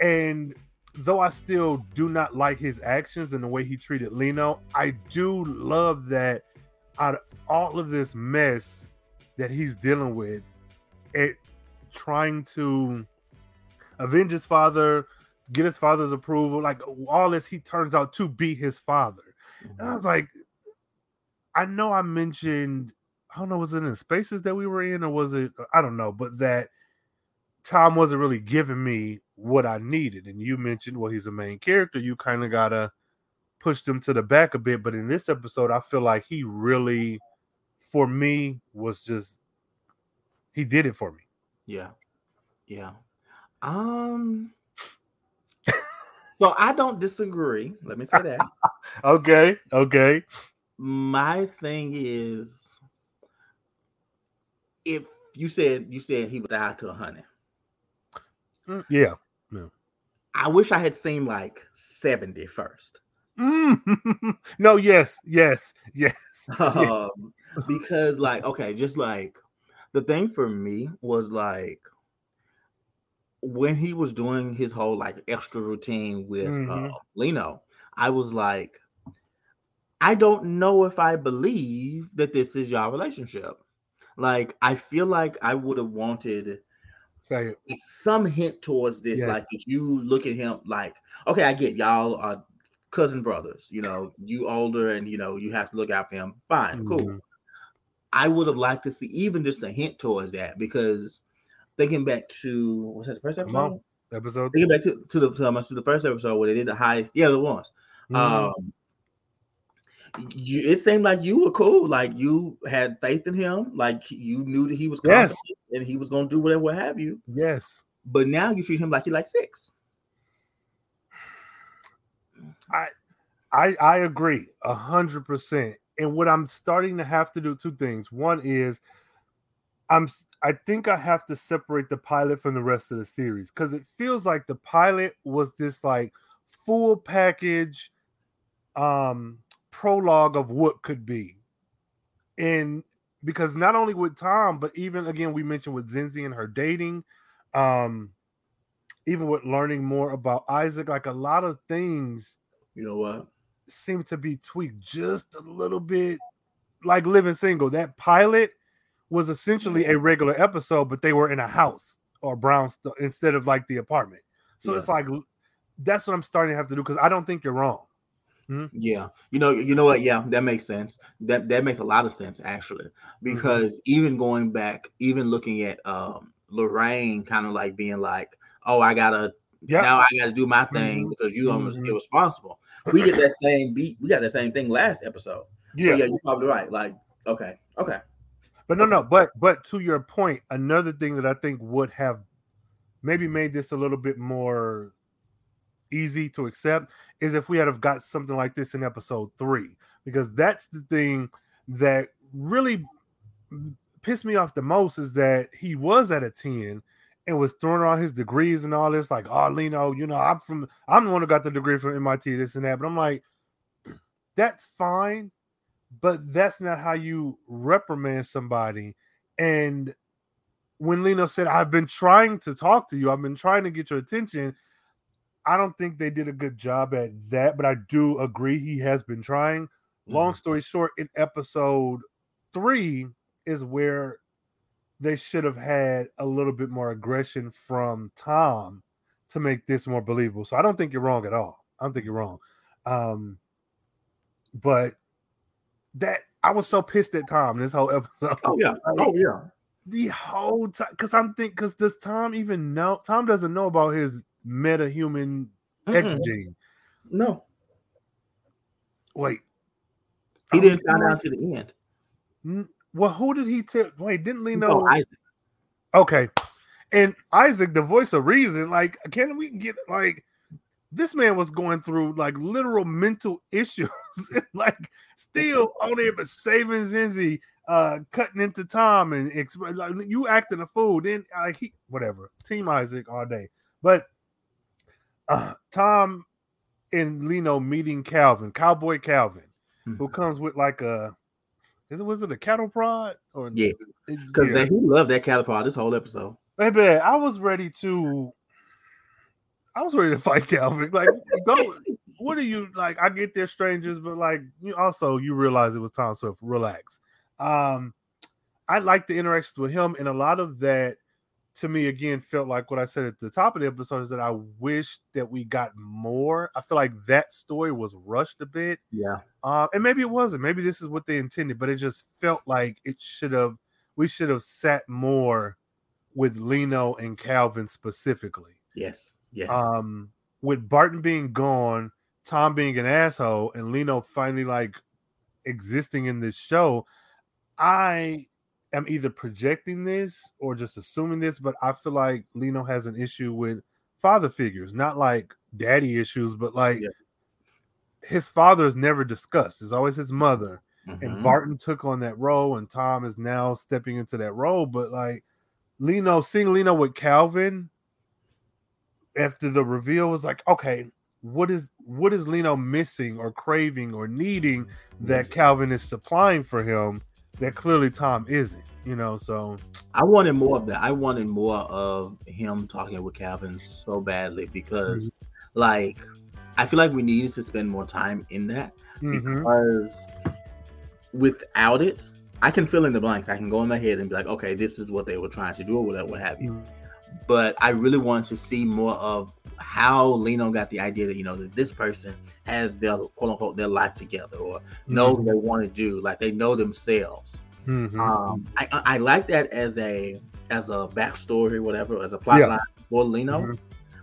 And though I still do not like his actions and the way he treated Lino, I do love that out of all of this mess that he's dealing with, it trying to avenge his father, get his father's approval, like all this, he turns out to be his father. And I was like, I know I mentioned I don't know, was it in spaces that we were in, or was it I don't know, but that Tom wasn't really giving me what I needed. And you mentioned, well, he's a main character. You kind of gotta push them to the back a bit. But in this episode, I feel like he really, for me, was just he did it for me. Yeah. Yeah. Um so I don't disagree. Let me say that. <laughs> okay, okay. My thing is if you said you said he was out to a hundred. Mm, yeah. I wish I had seen like 70 first. Mm. <laughs> no, yes, yes, yes. <laughs> Um, because like, okay, just like the thing for me was like when he was doing his whole like extra routine with Mhm. uh Lino, I was like, I don't know if I believe that this is your relationship. Like, I feel like I would have wanted Say it. some hint towards this. Yeah. Like if you look at him, like okay, I get y'all are cousin brothers. You know, you older and you know you have to look out for him. Fine, cool. Mhm. I would have liked to see even just a hint towards that because thinking back to was that the first on. episode? Episode. Thinking back to, to the to, the first episode where they did the highest, yeah, the ones. Mhm. Um, you, it seemed like you were cool. Like you had faith in him. Like you knew that he was Yes. and he was going to do whatever, what have you. yes. But now you treat him like he like six. I I I agree a hundred percent. And what I'm starting to have to do two things. One is I'm I think I have to separate the pilot from the rest of the series because it feels like the pilot was this like full package um prologue of what could be. And because not only with Tom, but even again, we mentioned with Zenzi and her dating, um, even with learning more about Isaac, like a lot of things You know what? seem to be tweaked just a little bit like living single that pilot was essentially a regular episode but they were in a house or brownstone instead of like the apartment so it's like that's what i'm starting to have to do because i don't think you're wrong Yeah, you know, you know what? Yeah, that makes sense. That that makes a lot of sense actually, because even going back, even looking at um Lorraine, kind of like being like, "Oh, I gotta yeah now I gotta do my thing Mhm. because you almost Mhm. irresponsible." We get that same beat. We got that same thing last episode. So, yeah yeah, you're probably right. Like, okay, okay, But no, no, but but to your point, another thing that I think would have maybe made this a little bit more easy to accept is if we had have got something like this in episode three, because that's the thing that really pissed me off the most is that he was at a 10 and was throwing around his degrees and all this, like, oh Lino, you know, I'm from I'm the one who got the degree from MIT, this and that. But I'm like, <clears throat> that's fine but that's not how you reprimand somebody. And when Lino said, I've been trying to talk to you, I've been trying to get your attention, I don't think they did a good job at that, but I do agree he has been trying. Long story short, in episode three is where they should have had a little bit more aggression from Tom to make this more believable. So I don't think you're wrong at all. I don't think you're wrong. Um, but that I was so pissed at Tom this whole episode. Oh yeah, <laughs> oh yeah. The whole time, because I'm thinking, because does Tom even know? Tom doesn't know about his meta human X gene. No, Wait, he didn't find out to the end. N- Well, who did he tell? Wait, didn't Lino? No, Isaac. Okay. And Isaac, the voice of reason, like, can we get like this man was going through like literal mental <laughs> issues, <laughs> like still on there, but saving Zenzi, uh, cutting into Tom and exp- like you acting a fool. Then like he whatever, Team Isaac all day. But uh Tom and Lino meeting Calvin, Cowboy Calvin, who Mhm. comes with like a is it was it a cattle prod or Yeah, because yeah. he loved that catapult this whole episode. Baby, I was ready to. I was ready to fight Calvin. Like, don't. What are you like? I get they're strangers, but like, you also you realize it was Tom Swift. Relax. Um, I like the interactions with him, and a lot of that to me again felt like what I said at the top of the episode is that I wish that we got more. I feel like that story was rushed a bit. Yeah, Uh, and maybe it wasn't. Maybe this is what they intended, but it just felt like it should have. We should have sat more with Lino and Calvin specifically. yes, yes. Um, with Barton being gone, Tom being an asshole, and Lino finally like existing in this show, I am either projecting this or just assuming this, but I feel like Lino has an issue with father figures, not like daddy issues, but like yeah. his father is never discussed. It's always his mother. Mm-hmm. And Barton took on that role, and Tom is now stepping into that role. But like Lino, seeing Lino with Calvin after the reveal was like, okay, what is what is Lino missing or craving or needing that Calvin is supplying for him that clearly Tom isn't, you know? So I wanted more of that. I wanted more of him talking with Calvin so badly because mm-hmm. like I feel like we needed to spend more time in that mm-hmm. because without it, I can fill in the blanks. I can go in my head and be like, okay, this is what they were trying to do or whatever, what have you. Mm-hmm. But I really want to see more of how Lino got the idea that you know that this person has their quote unquote their life together or know mm-hmm. what they want to do, like they know themselves. Mm-hmm. Um, I, I like that as a as a backstory, whatever, as a plot yeah. line for Lino. Mm-hmm.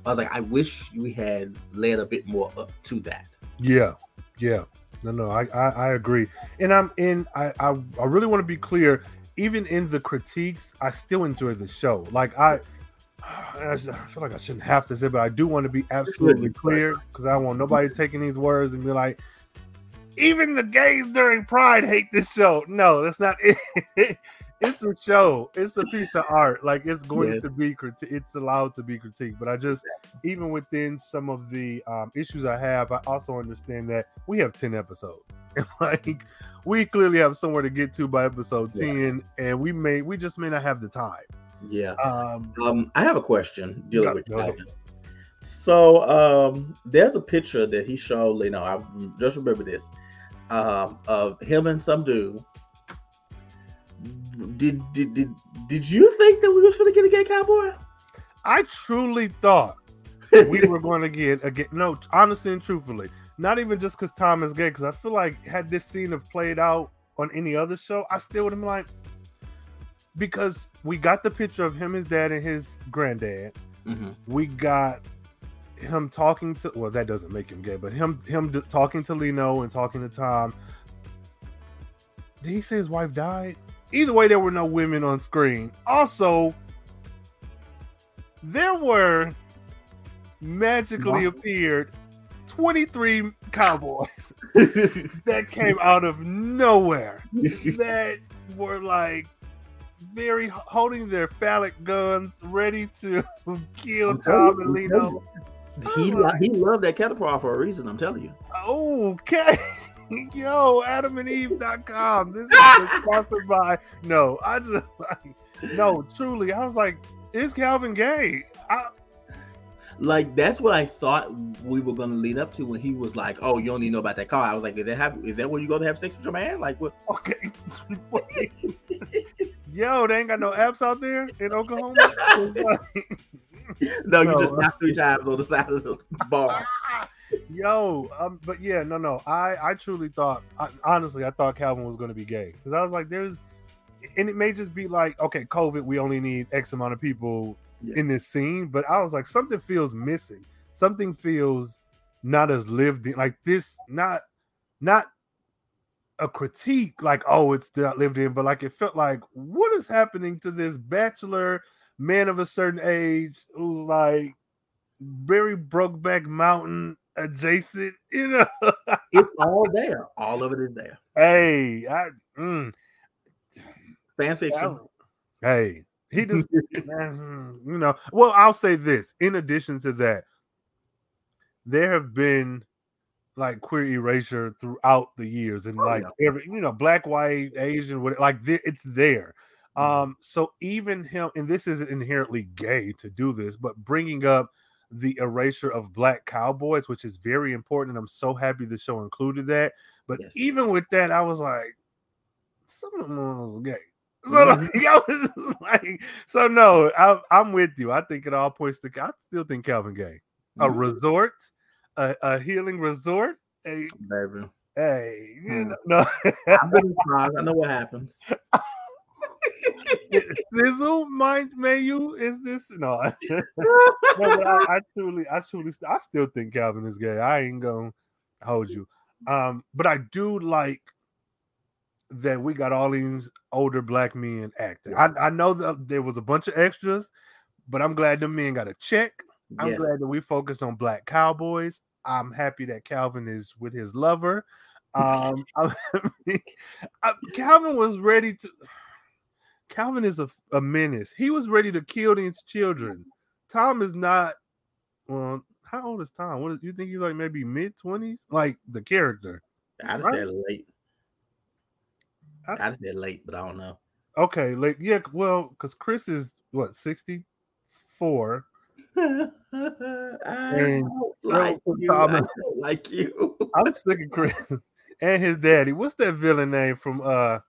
I was like, I wish we had led a bit more up to that. Yeah, yeah. No, no, I, I, I agree, and I'm in. I, I, I really want to be clear. Even in the critiques, I still enjoy the show. Like I, I feel like I shouldn't have to say, but I do want to be absolutely clear because I want nobody taking these words and be like, even the gays during Pride hate this show. No, that's not it. <laughs> it's a show. It's a piece of art. Like it's going yes. to be criti- it's allowed to be critiqued. But I just even within some of the um, issues I have, I also understand that we have 10 episodes. <laughs> like we clearly have somewhere to get to by episode 10, yeah. and we may we just may not have the time. Yeah. Um, um I have a question dealing with. So um there's a picture that he showed, you know, I just remember this, um, of him and some dude. Did did did did you think that we was gonna get a gay cowboy? I truly thought we were <laughs> going to get a gay. No, honestly and truthfully, not even just because Tom is gay. Because I feel like had this scene have played out on any other show, I still would have been like, because we got the picture of him, his dad, and his granddad. Mm-hmm. We got him talking to well, that doesn't make him gay, but him him d- talking to Lino and talking to Tom. Did he say his wife died? Either way, there were no women on screen. Also, there were magically appeared 23 cowboys <laughs> that came out of nowhere <laughs> that were like very holding their phallic guns, ready to <laughs> kill Tom and Lino. He he loved that cattle for a reason. I'm telling you. Okay. <laughs> Yo, AdamandEve.com. This is <laughs> sponsored by. No, I just like no. Truly, I was like, is Calvin gay? I, like that's what I thought we were gonna lead up to when he was like, "Oh, you don't need to know about that car." I was like, "Is that have, is that where you go to have sex with your man?" Like, what? Okay. Yo, they ain't got no apps out there in Oklahoma. <laughs> no, you just knocked three times on the side of the bar. <laughs> Yo, um, but yeah, no, no. I, I truly thought, I, honestly, I thought Calvin was going to be gay because I was like, there's, and it may just be like, okay, COVID, we only need X amount of people yeah. in this scene, but I was like, something feels missing. Something feels not as lived in, like this, not, not a critique like oh it's not lived in but like it felt like what is happening to this bachelor man of a certain age who's like very brokeback mountain adjacent? <laughs> You know? It's all there. All of it is there. Hey i mm, fan fiction hey he just you know. Well i'll say this. In addition to that there have been like queer erasure throughout the years and oh, like yeah. every you know black white asian what like it's there mm-hmm. um so even him and this isn't inherently gay to do this but bringing up the erasure of black cowboys which is very important and i'm so happy the show included that but yes. even with that i was like some of them was gay so, <laughs> mm-hmm. like, like, so no, I, am with you. I think it all points to. I still think Calvin Gay, a mm-hmm. resort a, a healing resort. Hey, baby. Hey, you know, no. I'm surprised. I know what happens. <laughs> Sizzle, mind, may you? Is this no? <laughs> no I, I, truly, I truly, I still think Calvin is gay. I ain't gonna hold you. Um, but I do like that we got all these older black men acting. I, I know that there was a bunch of extras, but I'm glad the men got a check. I'm Yes. glad that we focused on black cowboys. I'm happy that Calvin is with his lover. Um, <laughs> I mean, I- Calvin was ready to. Calvin is a, a menace. He was ready to kill these children. Tom is not. Well, how old is Tom? What is, you think he's like maybe mid twenties? Like the character. I'd Right. say late. I- I'd say late, but I don't know. Okay, like yeah, well, because Chris is what sixty four. <laughs> I don't like you. I don't like you. I'm sick of Chris <laughs> and his daddy. What's that villain name from uh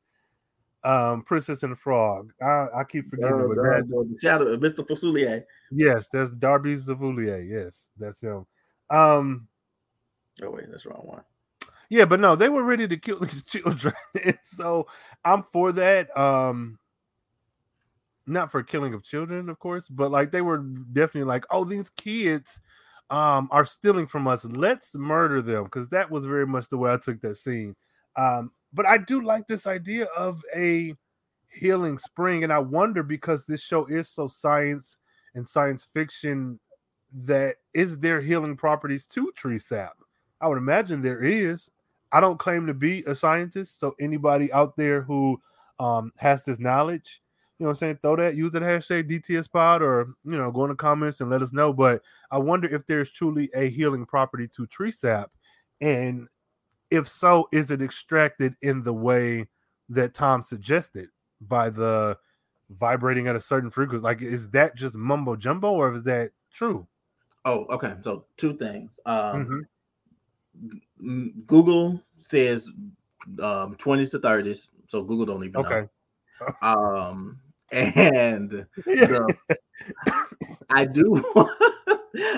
um Princess and the Frog? I, I keep forgetting, but the- that's the shadow, Mr. Facilier. yes, that's Darby Zavoulier. Yes, that's him. Um, Oh wait, that's the wrong one. yeah, but no, they were ready to kill <laughs> these children, so I'm for that. Um, not for killing of children, of course, but like they were definitely like, oh, these kids um are stealing from us. Let's murder them because that was very much the way I took that scene. Um, but I do like this idea of a healing spring, and I wonder because this show is so science and science fiction that is there healing properties to tree sap? I would imagine there is. I don't claim to be a scientist, so anybody out there who um has this knowledge, know what I'm saying, throw that, use that hashtag DTS pod or you know, go in the comments and let us know. But I wonder if there's truly a healing property to tree sap, and if so, is it extracted in the way that Tom suggested by the vibrating at a certain frequency? Like, is that just mumbo jumbo, or is that true? Oh, okay. So two things. Um, Mhm. Google says um 20s to 30s, so Google don't even Okay. know. Um, and the- <laughs> I do, <laughs>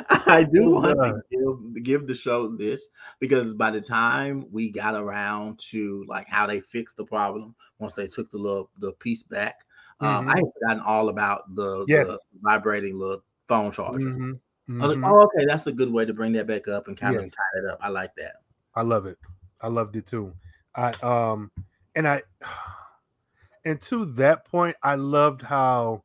I do Oh, want to give, give the show this because by the time we got around to like how they fixed the problem once they took the little the piece back, um, Mhm. I had forgotten all about the, Yes. the vibrating little phone charger. Mhm. I was like, oh, okay, that's a good way to bring that back up and kind Yes. of tie it up. I like that. I love it. I loved it too. I um and I <sighs> and to that point, I loved how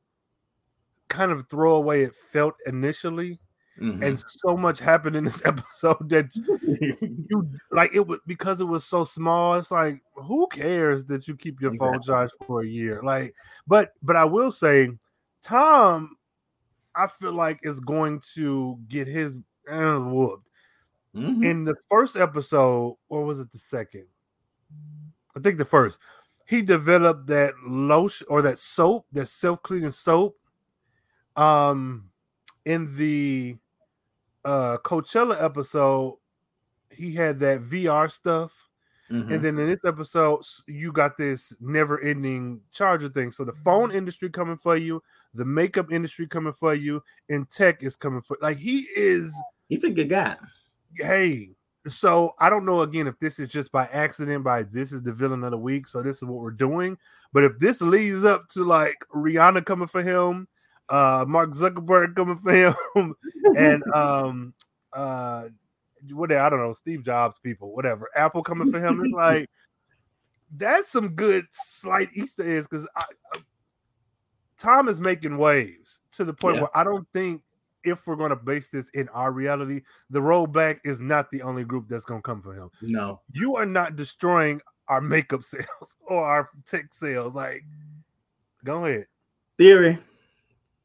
kind of throwaway it felt initially, Mhm. and so much happened in this <laughs> episode that <laughs> you like it was because it was so small. It's like who cares that you keep your phone Exactly. charged for a year? Like, but but I will say, Tom, I feel like is going to get his uh, whooped Mhm. in the first episode, or was it the second? I think the first. He developed that lotion or that soap, that self-cleaning soap. Um, in the uh Coachella episode, he had that VR stuff, Mhm. and then in this episode, you got this never-ending charger thing. So the phone industry coming for you, the makeup industry coming for you, and tech is coming for. Like he is He's a good guy. hey so i don't know again if this is just by accident by this is the villain of the week so this is what we're doing but if this leads up to like rihanna coming for him uh mark zuckerberg coming for him <laughs> and um uh what i don't know steve jobs people whatever apple coming for him it's <laughs> like that's some good slight easter eggs because I, tom is making waves to the point Yeah. where i don't think if we're going to base this in our reality, the rollback is not the only group that's going to come for him. No. You are not destroying our makeup <laughs> sales or our tech sales. Like, go ahead, Theory.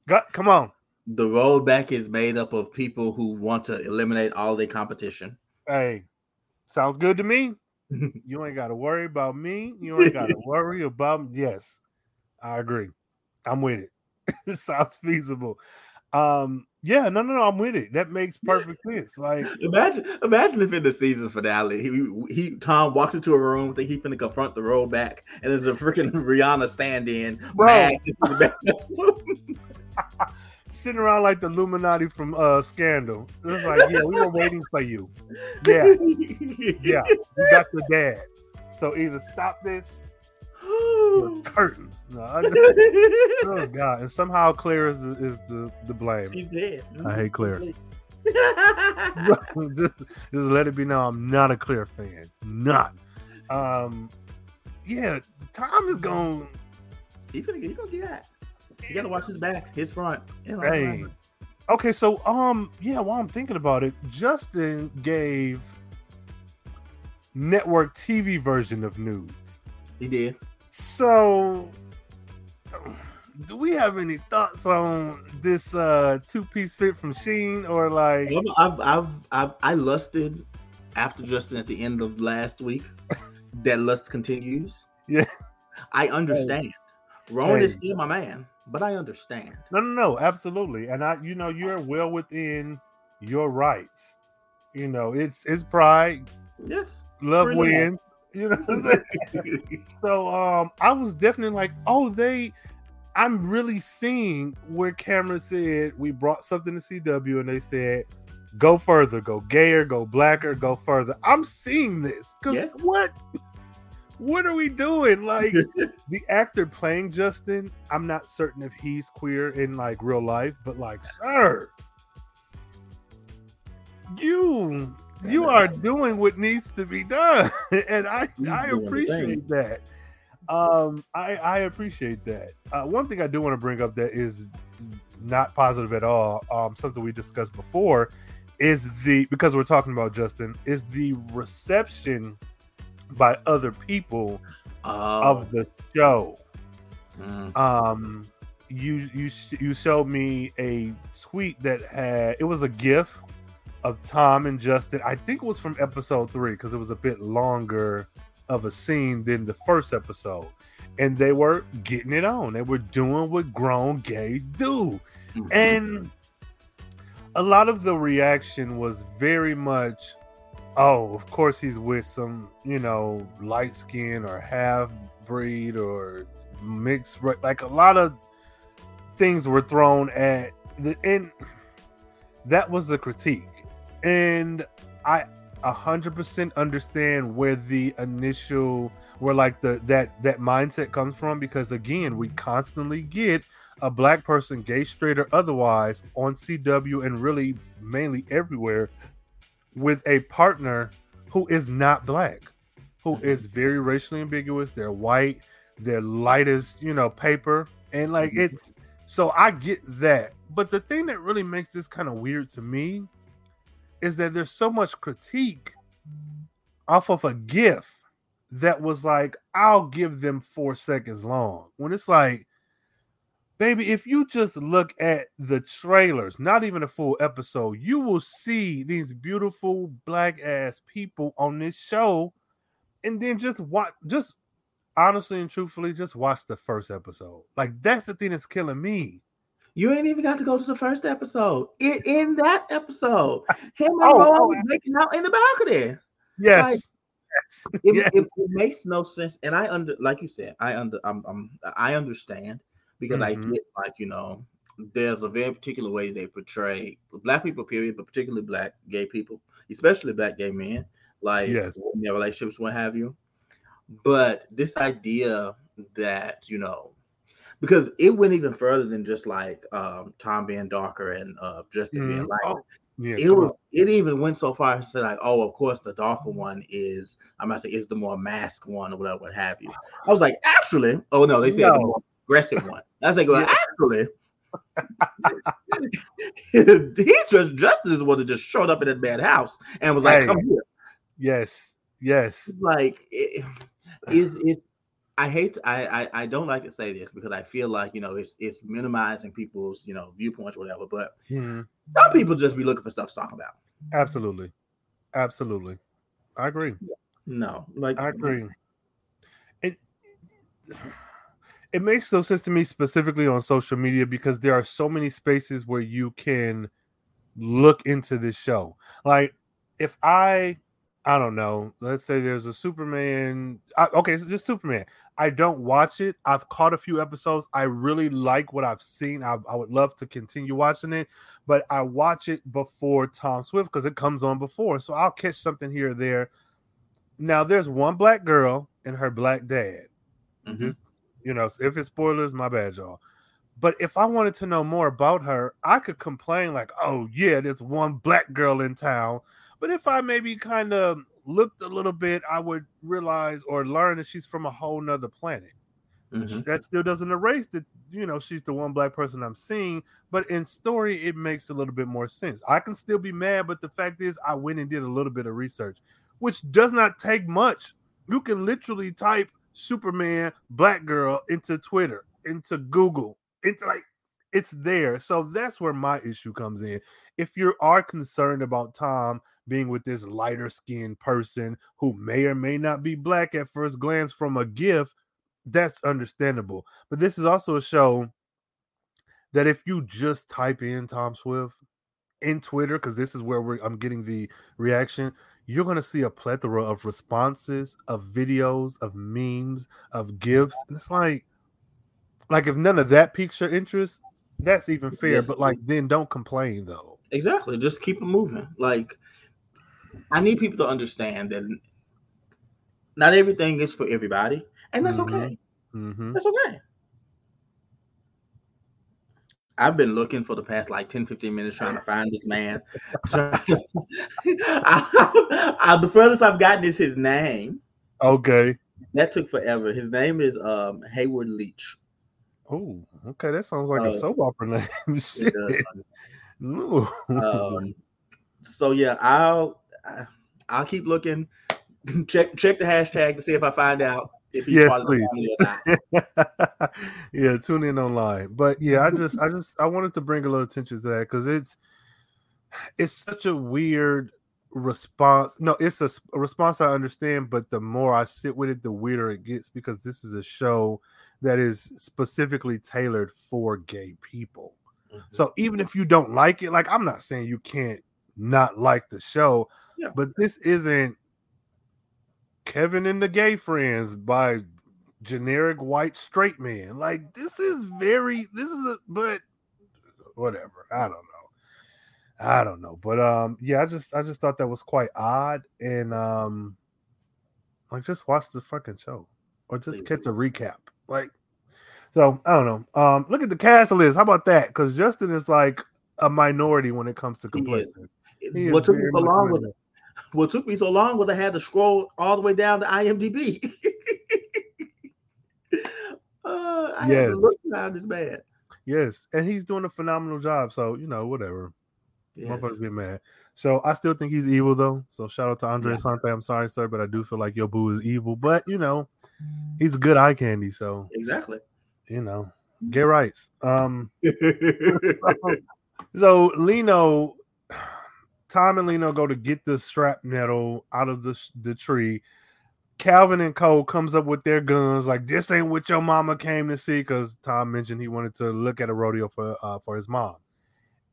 go, come on. The rollback is made up of people who want to eliminate all their competition. Hey, sounds good to me. <laughs> You ain't got to worry about me. You ain't got to <laughs> worry about. Yes, I agree. I'm with it. it sounds feasible. Um, yeah, no, no, no, I'm with it. That makes perfect sense. Like, <laughs> Imagine, imagine if in the season finale, he, he Tom walks into a room, think he's gonna confront the rollback, and there's a freaking <laughs> Rihanna stand-in, Bro. mad into the back. <laughs> sitting around like the Illuminati from uh Scandal. It's like, yeah, we were waiting for you. Yeah, yeah, we got your dad. So either stop this <gasps> curtains. No, I just, <laughs> oh god, and somehow Claire is the, is the the blame. She's dead. I hate Claire. <laughs> just, just let it be known I'm not a Claire fan. Not. Um yeah, Tom is going. He gonna, he gonna get that. You gotta watch his back, his front. Hey. Okay, so um, yeah. While I'm thinking about it, Justin gave network TV version of nudes. He did. So, do we have any thoughts on this uh two-piece fit from SHEIN, or like? I've, I've, I've, I lusted after Justin at the end of last week. <laughs> that lust continues. Yeah, I understand. Hey. Rowan hey. is still my man, but I understand. No, no, no, absolutely. And I, you know, you're well within your rights. You know, it's it's pride. Yes. Love wins. <laughs> You know. so um I was definitely like, oh, they I'm really seeing where Cameron said we brought something to CW and they said go further, go gayer, go blacker, go further. I'm seeing this because yes. what what are we doing? Like <laughs> the actor playing Justin, I'm not certain if he's queer in like real life, but like, sir, you you are doing what needs to be done, <laughs> and I I appreciate that. Um, I I appreciate that. Uh, one thing I do want to bring up that is not positive at all. Um, something we discussed before is the because we're talking about Justin is the reception by other people oh. of the show. Mm. Um, you you you showed me a tweet that had it was a GIF of Tom and Justin. I think it was from episode three because it was a bit longer of a scene than the first episode, and they were getting it on. They were doing what grown gays do, mm-hmm. and a lot of the reaction was very much oh, of course he's with some, you know, light skin or half breed or mixed like a lot of things were thrown at the and that was the critique. And I a hundred percent understand where the initial where like the that that mindset comes from because again we constantly get a black person gay straight or otherwise on cw and really mainly everywhere with a partner who is not black, who mm-hmm. very racially ambiguous. They're white, they're light as you know paper, and like mm-hmm. it's so I get that. But the thing that really makes this kind of weird to me is that there's so much critique off of a GIF that was like, I'll give them four seconds long. When it's like, baby, if you just look at the trailers, not even a full episode, you will see these beautiful black ass people on this show, and then just watch, just honestly and truthfully, just watch the first episode. Like that's the thing that's killing me. You ain't even got to go to the first episode. In, in that episode, <laughs> him and oh, oh, making out in the balcony. Yes. Like, yes. <laughs> It, yes. It, it, makes no sense, and I under, like you said, I under, I'm, I'm I understand because mm-hmm. I get like you know there's a very particular way they portray black people, period, but particularly black gay people, especially black gay men, like yes. in their relationships, what have you. But this idea that you know, because it went even further than just like um, Tom being darker and uh, Justin mm-hmm. being light. Oh, yeah, it was. On. It even went so far as to like, oh, of course, the darker one is. I might say is the more masked one or whatever, what have you. I was like, actually, oh no, they said no. the more aggressive one. I was like, well, actually, <laughs> he just Justice would have just showed up in that bad house and was like, hey, "Come here." Yes, yes. Like, it, is it? I hate. I, I I don't like to say this because I feel like you know it's it's minimizing people's you know viewpoints, whatever. But hmm some people just be looking for stuff to talk about. Absolutely, absolutely. I agree. No, like I agree. It it makes no sense to me specifically on social media because there are so many spaces where you can look into this show. Like if I I don't know, let's say there's a Superman I, okay, so just Superman. I don't watch it. I've caught a few episodes. I really like what I've seen. I, I would love to continue watching it, but I watch it before Tom Swift because it comes on before. So I'll catch something here or there. Now there's one black girl and her black dad. Mm-hmm. This you know, if it's spoilers, my bad, y'all. But if I wanted to know more about her, I could complain like, "Oh yeah, there's one black girl in town." But if I maybe kind of looked a little bit, I would realize or learn that she's from a whole nother planet. Mm-hmm. That still doesn't erase that you know she's the one black person I'm seeing, but in story it makes a little bit more sense. I can still be mad, but the fact is I went and did a little bit of research, which does not take much. You can literally type Superman black girl into Twitter, into Google, into like it's there. So that's where my issue comes in. If you are concerned about Tom being with this lighter skinned person who may or may not be black at first glance from a gift, that's understandable. But this is also a show that if you just type in Tom Swift in Twitter, because this is where I'm getting the reaction, you're going to see a plethora of responses, of videos, of memes, of gifts. And it's like, like if none of that piques your interest, that's even fair. Yes. But like, then don't complain though. Exactly. Just keep it moving. Like, I need people to understand that not everything is for everybody, and that's mm-hmm. okay. Mm-hmm. That's okay. I've been looking for the past like 10, 15 minutes trying to find this man. <laughs> I, <laughs> I, the furthest I've gotten is his name. Okay. That took forever. His name is um, Hayward Leach. Oh, okay. That sounds like uh, a soap opera name. <laughs> Shit. um, so yeah, I'll I'll keep looking. <laughs> check check the hashtag to see if I find out if he's yeah, please. <laughs> yeah, tune in online. But yeah, I just I just I wanted to bring a little attention to that because it's it's such a weird response. No, it's a, a, response I understand, but the more I sit with it, the weirder it gets because this is a show that is specifically tailored for gay people. Mm-hmm. So even if you don't like it, like I'm not saying you can't not like the show, yeah. but this isn't Kevin and the Gay Friends by generic white straight man. Like this is very this is a but whatever. I don't know. I don't know. But um yeah, I just I just thought that was quite odd and um like just watch the fucking show or just catch a recap. Like so I don't know. Um look at the cast list. How about that? Because Justin is like a minority when it comes to complacent. What took me so long was what took me so long was I had to scroll all the way down to IMDb. <laughs> uh, I yes. had to look down this bad. Yes, and he's doing a phenomenal job. So you know, whatever. Yes. Motherfuckers get mad. So I still think he's evil though. So shout out to Andre yeah. Sante. I'm sorry, sir, but I do feel like your boo is evil. But you know, he's a good eye candy. So exactly. You know, gay rights. Um. <laughs> so Lino Tom and Lino go to get the shrapnel out of the the tree. Calvin and Cole comes up with their guns, like this ain't what your mama came to see, because Tom mentioned he wanted to look at a rodeo for uh, for his mom,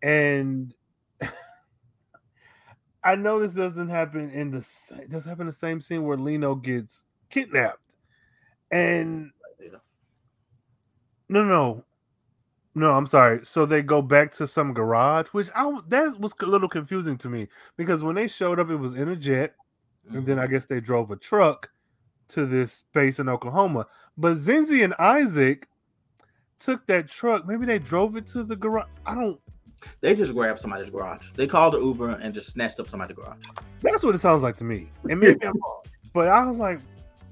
and <laughs> I know this doesn't happen in the does happen the same scene where Lino gets kidnapped, and no, no, no, I'm sorry. So they go back to some garage, which I that was a little confusing to me because when they showed up, it was in a jet, mm-hmm. and then I mm-hmm. guess they drove a truck to this space in Oklahoma. But Zenzi and Isaac took that truck. Maybe they drove it to the garage. I don't. They just grabbed somebody's garage. They called the Uber and just snatched up somebody's garage. That's what it sounds like to me. And maybe I'm <laughs> wrong, but I was like,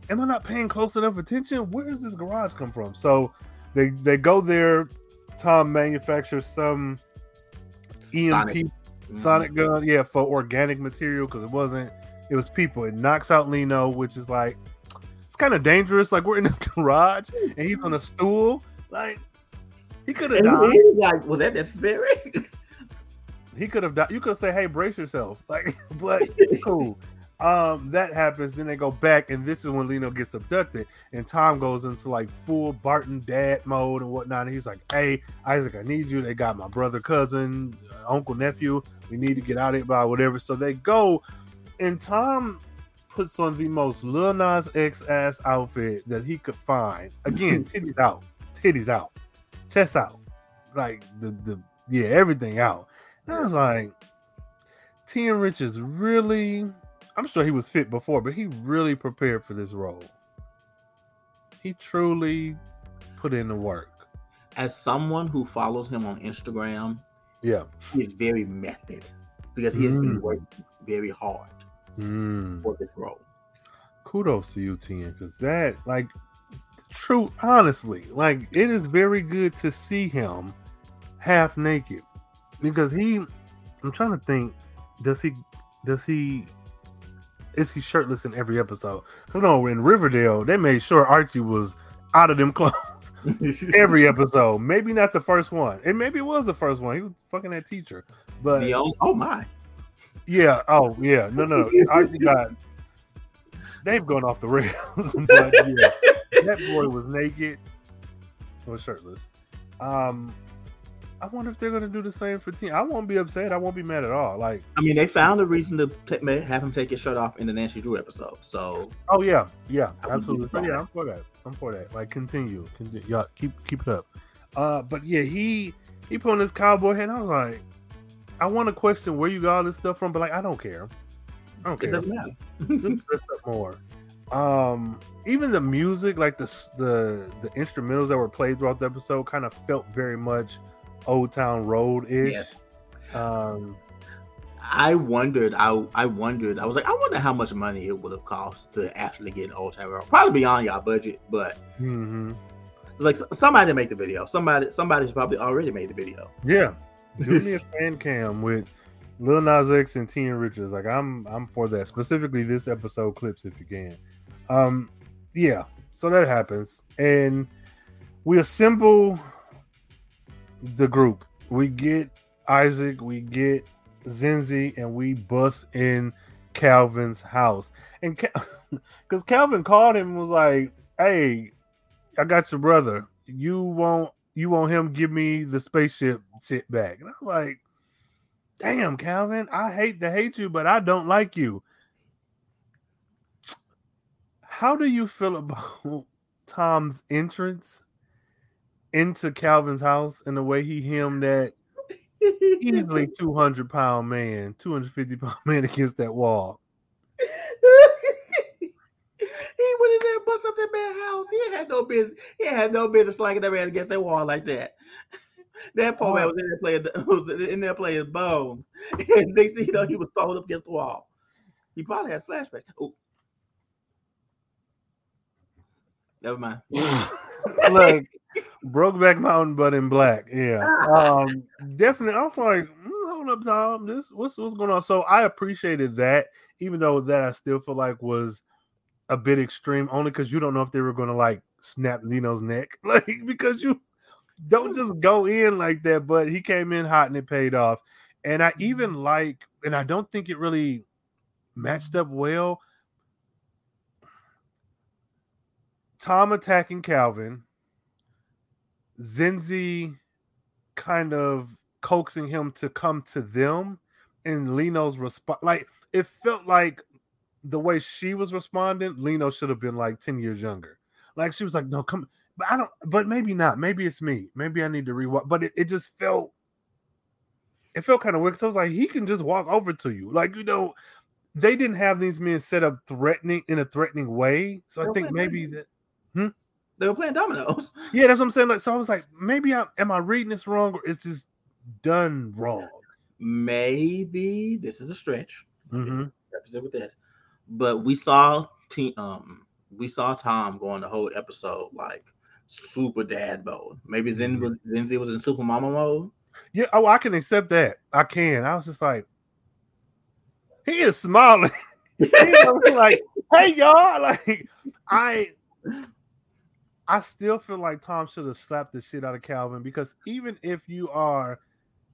"Am I not paying close enough attention? Where does this garage come from?" So they they go there Tom manufactures some EMP Sonic, Sonic mm-hmm. gun, yeah, for organic material because it wasn't. It was people. It knocks out Lino, which is like it's kind of dangerous. Like we're in this <laughs> garage and he's on a stool. Like he could have died. Like, was that necessary? <laughs> he could have died. You could say, "Hey, brace yourself." <laughs> Like, but cool um, that happens. Then they go back, and this is when Lino gets abducted, and Tom goes into like full Barton dad mode and whatnot. And he's like, "Hey, Isaac, I need you. They got my brother, cousin, uh, uncle, nephew. We need to get out of it by whatever." So they go, and Tom puts on the most Lil Nas X ass outfit that he could find. Again, <laughs> titties out, titties out, chest out, like the the yeah everything out. And I was like, T and Rich is really I'm sure he was fit before, but he really prepared for this role. He truly put in the work. As someone who follows him on Instagram, yeah, he is very method because he has mm. been working very hard. Mm. for this role. Kudos to you, Tian, because that, like, true, honestly, like, it is very good to see him half naked because he, I'm trying to think, does he, does he, is he shirtless in every episode? Because no, in Riverdale, they made sure Archie was out of them <laughs> clothes every episode. Maybe not the first one, and maybe it was the first one. He was fucking that teacher, but The old- oh my! yeah. Oh yeah. No, no. no. Archie <laughs> got. They've gone off the rails, <laughs> but yeah, that boy was naked, was shirtless. Um, I wonder if they're gonna do the same for Tian. I won't be upset. I won't be mad at all. Like, I mean, they found a reason to ma- have him take his shirt off in the Nancy Drew episode. So oh yeah, yeah, I absolutely. So, yeah. I'm for that. I'm for that. Like, continue, continue. Yeah, keep keep it up. Uh, but yeah, he he put on his cowboy hat. And I was like, I want to question where you got all this stuff from, but like, I don't care. I don't it care. doesn't matter. just dress up more. Um, even the music, like the the the instrumentals that were played throughout the episode, kind of felt very much Old Town Road ish. Yes. Um, I wondered. I I wondered. I was like, I wonder how much money it would have cost to actually get Old Town Road. Probably beyond y'all budget, but mhm. like somebody make the video. Somebody somebody's probably already made the video. Yeah, do me a fan cam with Lil Nas X and Tian Richards. Like I'm I'm for that. Specifically, this episode clips if you can. Um, yeah. So that happens, and we assemble the group. We get Isaac, we get Zenzi, and we bust in Calvin's house. And because <laughs> Calvin called him was like, "Hey, I got your brother. You won't you want him give me the spaceship shit back?" And I was like, "Damn, Calvin, I hate to hate you, but I don't like you." How do you feel about <laughs> Tom's entrance into Calvin's house and the way he hemmed that easily <laughs> 200 pound man, 250 pound <laughs> man against that wall? he went in there and bust up that man's house. He had no business. He had no business slanging that man against that wall like that. <laughs> That poor man was in there playing was in there playing bones. And they see you know he was thrown up against the wall. He probably had flashbacks. Oh. Never mind. Look, Brokeback Mountain, but in black. Yeah, um, definitely. I was like, mm, hold up, Tom. This what's what's going on? So I appreciated that, even though that I still feel like was a bit extreme, only because you don't know if they were going to like snap Lino's neck, <laughs> like because you don't just go in like that. But he came in hot and it paid off. And I even like, and I don't think it really matched up well. Tom attacking Calvin, Zenzi kind of coaxing him to come to them, and Lino's response like it felt like the way she was responding, Lino should have been like 10 years younger. Like she was like, no, come, but I don't, but maybe not. Maybe it's me. Maybe I need to rewatch. But it, it just felt it felt kind of weird. 'cause I was like, he can just walk over to you. Like, you know, they didn't have these men set up threatening in a threatening way. So I think maybe that hmm? They were playing dominoes. <laughs> yeah, that's what I'm saying. Like, so I was like, maybe I am I reading this wrong or is this done wrong? Maybe this is a stretch. Mm-hmm. represent with that. But we saw team um we saw Tom going the whole episode like super dad mode. Maybe Zen was Zenzi was in super mama mode. Yeah, oh, I can accept that. I can. I was just like, he is smiling. <laughs> He's like, hey y'all, <laughs> like I I still feel like Tom should have slapped the shit out of Calvin because even if you are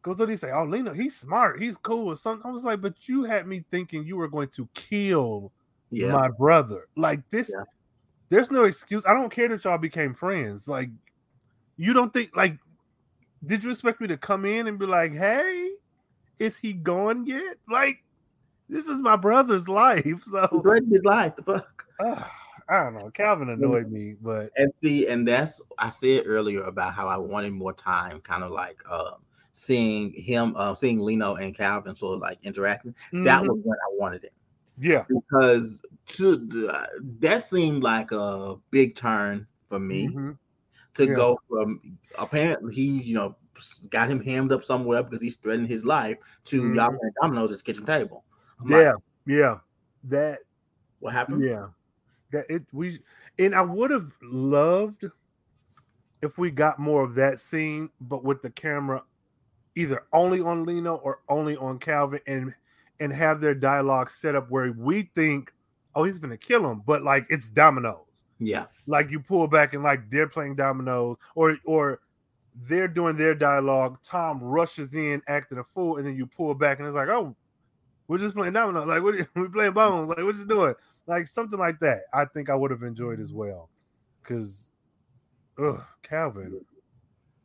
goes what he say, oh Lino, he's smart, he's cool or something. I was like, but you had me thinking you were going to kill Yeah. my brother. Like this, Yeah. there's no excuse. I don't care that y'all became friends. Like, you don't think like did you expect me to come in and be like, hey, is he gone yet? Like, this is my brother's <laughs> life. So his life. The fuck. I don't know. Calvin annoyed me, but And see, and that's I said earlier about how I wanted more time, kind of like um seeing him, uh, seeing Lino and Calvin sort of like interacting. That Mhm. was when I wanted it yeah. because to the, that seemed like a big turn for me. Mhm. to Yeah. go from apparently he's you know got him hammed up somewhere because he's threatening his life to y'all Mhm. playing dominoes at the kitchen table. I'm Yeah, like, yeah, that what happened? Yeah, that it we and I would have loved if we got more of that scene, but with the camera either only on Lino or only on Calvin, and and have their dialogue set up where we think, oh, he's gonna kill him, but like it's dominoes. Yeah, like you pull back and like they're playing dominoes, or or they're doing their dialogue. Tom rushes in acting a fool, and then you pull back and it's like, oh, we're just playing dominoes. Like what? <laughs> We playing bones. Like what you doing? Like something like that. I think I would have enjoyed as well, because, ugh, Calvin.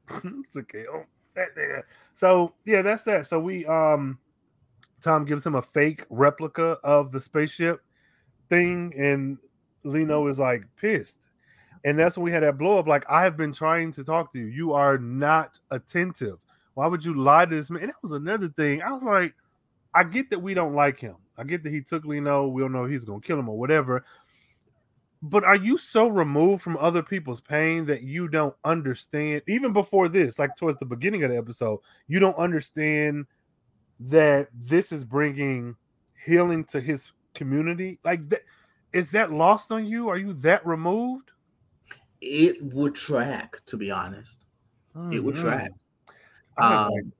<laughs> okay. Oh, that nigga. So yeah, that's that. So we um, Tom gives him a fake replica of the spaceship thing, and Lino is like pissed. And that's when we had that blow up. Like, I have been trying to talk to you. You are not attentive. Why would you lie to this man? And that was another thing. I was like, I get that we don't like him. I get that he took Lino. We don't know he's gonna kill him or whatever. But are you so removed from other people's pain that you don't understand? Even before this, like towards the beginning of the episode, you don't understand that this is bringing healing to his community. Like that, is that lost on you? Are you that removed? It would track, to be honest. Mm-hmm. It would mm-hmm. track. Um,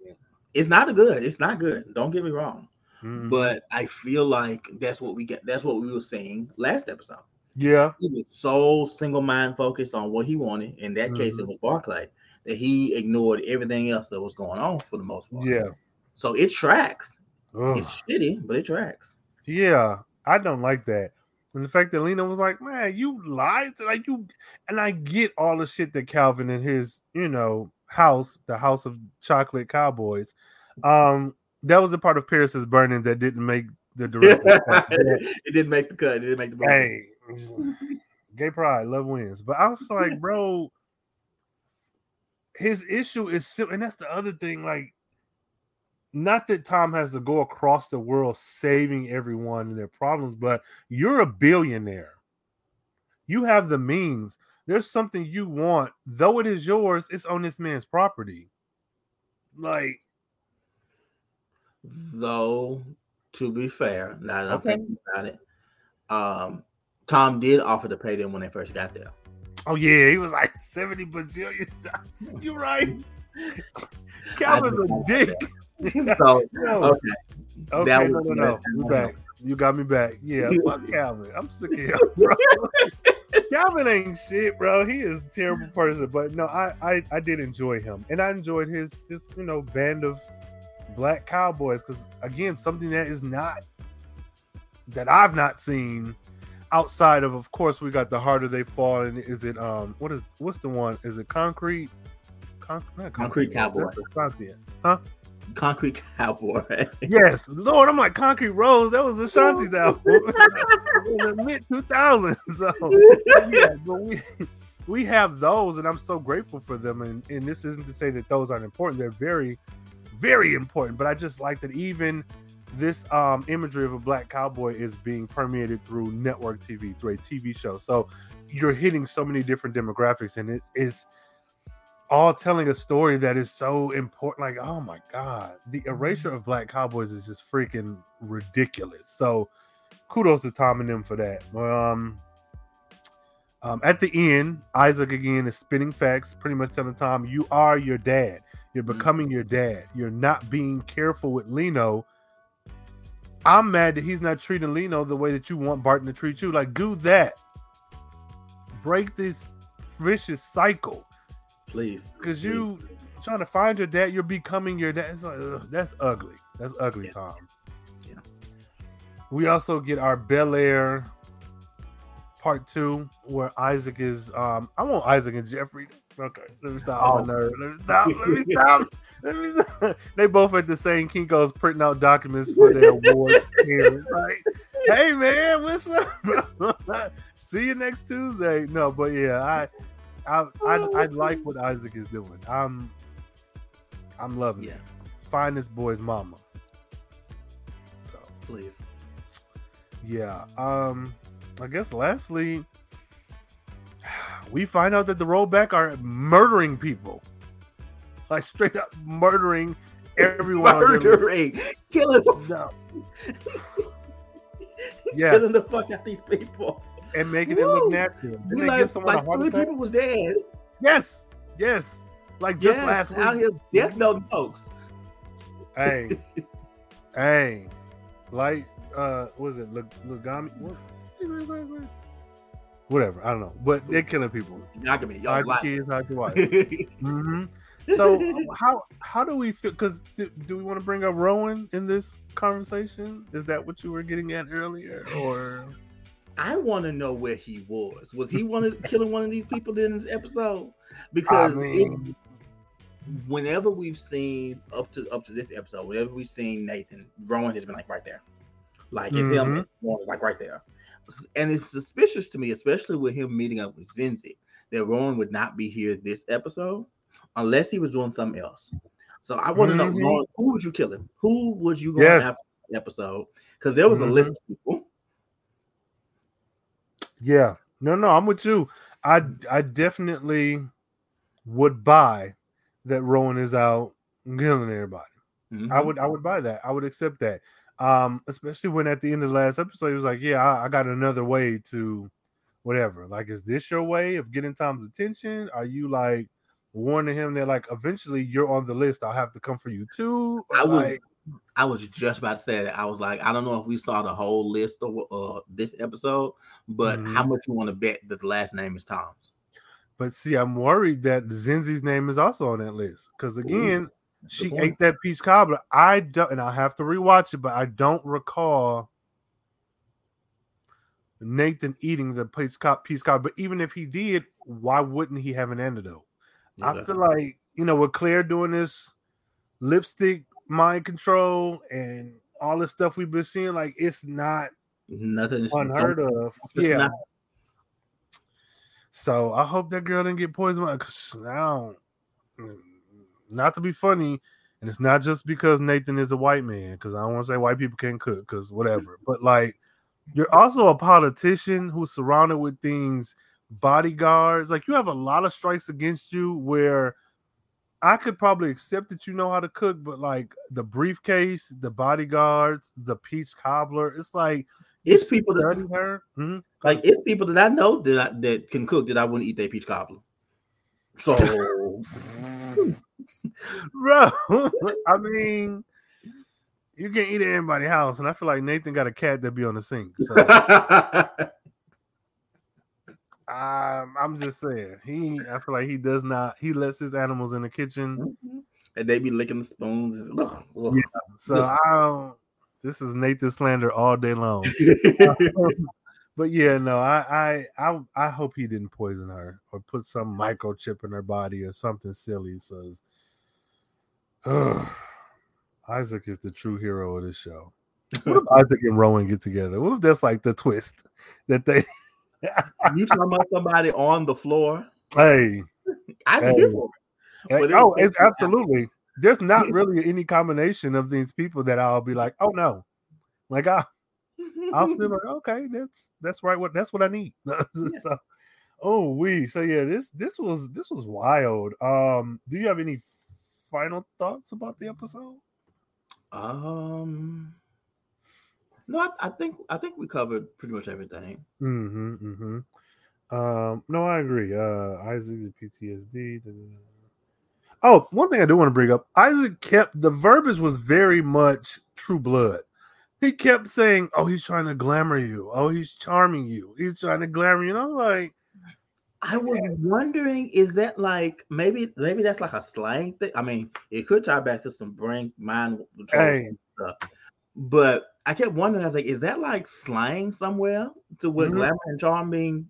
it's not good. It's not good. Don't get me wrong. Mm-hmm. But I feel like that's what we get. That's what we were saying last episode. Yeah, he was so single mind focused on what he wanted. In that mm-hmm. case, it mm-hmm. was Barclay that he ignored everything else that was going on for the most part. Yeah. So it tracks. Ugh. It's shitty, but it tracks. Yeah, I don't like that. And the fact that Lino was like, man, you lied. Like you and I get all the shit that Calvin and his, you know, house, the house of chocolate cowboys. Um, that was a part of Pierce's burning that didn't make the director. <laughs> it didn't make the cut. It didn't make the Hey, gay pride, love wins. But I was like, bro, his issue is and that's the other thing, like not that Tom has to go across the world saving everyone and their problems, but you're a billionaire. You have the means. There's something you want, though it is yours, it's on this man's property. Like, though, to be fair, now that I'm thinking about it, um, Tom did offer to pay them when they first got there. Oh yeah, he was like <laughs> 70 bajillion. You're right. <laughs> Calvin's a dick. so <laughs> okay. Okay, that no, no, no. You back. You got me back. Yeah, fuck Calvin. I'm sick of him, bro. Calvin ain't shit, bro. He is a terrible person. But no, I, I I did enjoy him, and I enjoyed his his you know band of black cowboys because again, something that is not that I've not seen outside of, of course, we got the harder they fall. And is it um what is what's the one? Is it concrete? Con- concrete, concrete cowboy. Huh? Concrete <laughs> Cowboy. yes, Lord, I'm like Concrete Rose. <laughs> That was in the mid 2000s. <laughs> So yeah, but we we have those, and I'm so grateful for them. And and this isn't to say that those aren't important; they're very, very important. But I just like that even this um, imagery of a black cowboy is being permeated through network TV, through a TV show. So you're hitting so many different demographics, and it's it's all telling a story that is so important. Like, oh my god, the erasure of black cowboys is just freaking ridiculous. So, kudos to Tom and them for that. Um, um, at the end, Isaac again is spinning facts, pretty much telling Tom, "You are your dad. You're mm-hmm. becoming mm-hmm. your dad. You're not being careful with Lino." I'm mad that he's not treating Lino the way that you want Barton to treat you. Like, do that. Break this vicious cycle Please. Because you trying to find your dad, you're becoming your dad. It's like, ugh, that's ugly. That's ugly, yeah. Tom. Yeah. We also get our Bel Air part two, where Isaac is. um I want Isaac and Jeffrey. Okay, let me stop. Oh. Let me stop. Let me stop. <laughs> let me stop. They both at the same Kinko's printing out documents for their award. right? Hey man, what's up? <laughs> See you next Tuesday. No, but yeah, I I, I I like what Isaac is doing. I'm I'm loving yeah. it. Find this boy's mama. So please. Yeah. Um I guess lastly we find out that the rollback are murdering people. Like straight up murdering everyone. Murdering. Killing them. No. <laughs> Yeah. killing the fuck out these people. and making it look natural. We like, like three people was dead. Yes, yes. Like just Yes, last out here death note folks. Hey, <laughs> hey, like uh, was it Lagami? What? Whatever, I don't know, but they're killing people. Yagami, y'all Hide kids, hide the wife. <laughs> hmm So how how do we feel? Because do, do we want to bring up Rowan in this conversation? Is that what you were getting at earlier, or I want to know where he was. Was he one of <laughs> killing one of these people in this episode? Because I it's, mean, whenever we've seen up to up to this episode, whenever we've seen Nathan, Rowan has been like right there, like his Mhm. helmet, was like right there, and it's suspicious to me, especially with him meeting up with Zenzi, that Rowan would not be here this episode unless he was doing something else. So I want to Mhm. know, Rowan, who would you kill him? Who would you go Yes. after episode? Because there was a Mhm. list of people. yeah, no, no, I'm with you. I I definitely would buy that Rowan is out killing everybody. I Mhm. would I would buy that. I would accept that. Um, especially when at the end of the last episode he was like, Yeah, I, I got another way to whatever. Like, is this your way of getting Tom's attention? Are you like warning him that like eventually you're on the list? I'll have to come for you too. Or, I would like, I was just about to say that. I was like, I don't know if we saw the whole list of uh, this episode, but Mhm. how much you want to bet that the last name is Tom's? but see, I'm worried that Zenzi's name is also on that list. Because again, she ate that peach cobbler. I don't and I have to rewatch it, but I don't recall Nathan eating the piece cobbler. But even if he did, why wouldn't he have an antidote? I feel like you know with Claire doing this lipstick mind control and all the stuff we've been seeing, like it's not Nothing unheard of. Yeah. not- So I hope that girl didn't get poisoned. Because now, not to be funny, and it's not just because Nathan is a white man. Because I don't want to say white people can't cook. Because whatever. But like, you're also a politician who's surrounded with things, bodyguards. Like you have a lot of strikes against you where. I could probably accept that you know how to cook, but like the briefcase, the bodyguards, the peach cobbler, it's like It's people that her. Mhm. like it's people that I know that I, that can cook that I wouldn't eat their peach cobbler. So <laughs> bro. <laughs> I mean, you can eat at anybody's house, and I feel like Nathan got a cat that be on the sink. So <laughs> um, I'm just saying, he. I feel like he does not. He lets his animals in the kitchen. and they be licking the spoons. And, ugh, ugh. So I don't. This is Nathan slander all day long. <laughs> But yeah, no, I, I, I, I hope he didn't poison her or put some microchip in her body or something silly. So, Ugh. Isaac is the true hero of this show. What if <laughs> Isaac and Rowan get together? What if that's like the twist that they? <laughs> you talking about somebody on the floor? <laughs> Hey, I Hey. hear for it. hey, oh, it's absolutely. There's not really any combination of these people that I'll be like, oh no, like I, I'll still like, okay, that's that's right. What that's what I need. so, oh we so yeah, this this was this was wild. Um, do you have any final thoughts about the episode? Um, no, I, I think I think we covered pretty much everything. Mm-hmm. Mm-hmm. Um, no, I agree. Uh, Isaac PTSD. da, da, da. Oh, one thing I do want to bring up: Isaac kept the verbiage was very much True Blood. He kept saying, "Oh, he's trying to glamour you. Oh, he's charming you. He's trying to glamour you." And I'm like, I was wondering, is that like maybe maybe that's like a slang thing? I mean, it could tie back to some brain mind control Hey. stuff. But I kept wondering, I was like, is that like slang somewhere to what Mhm. glamour and charm the,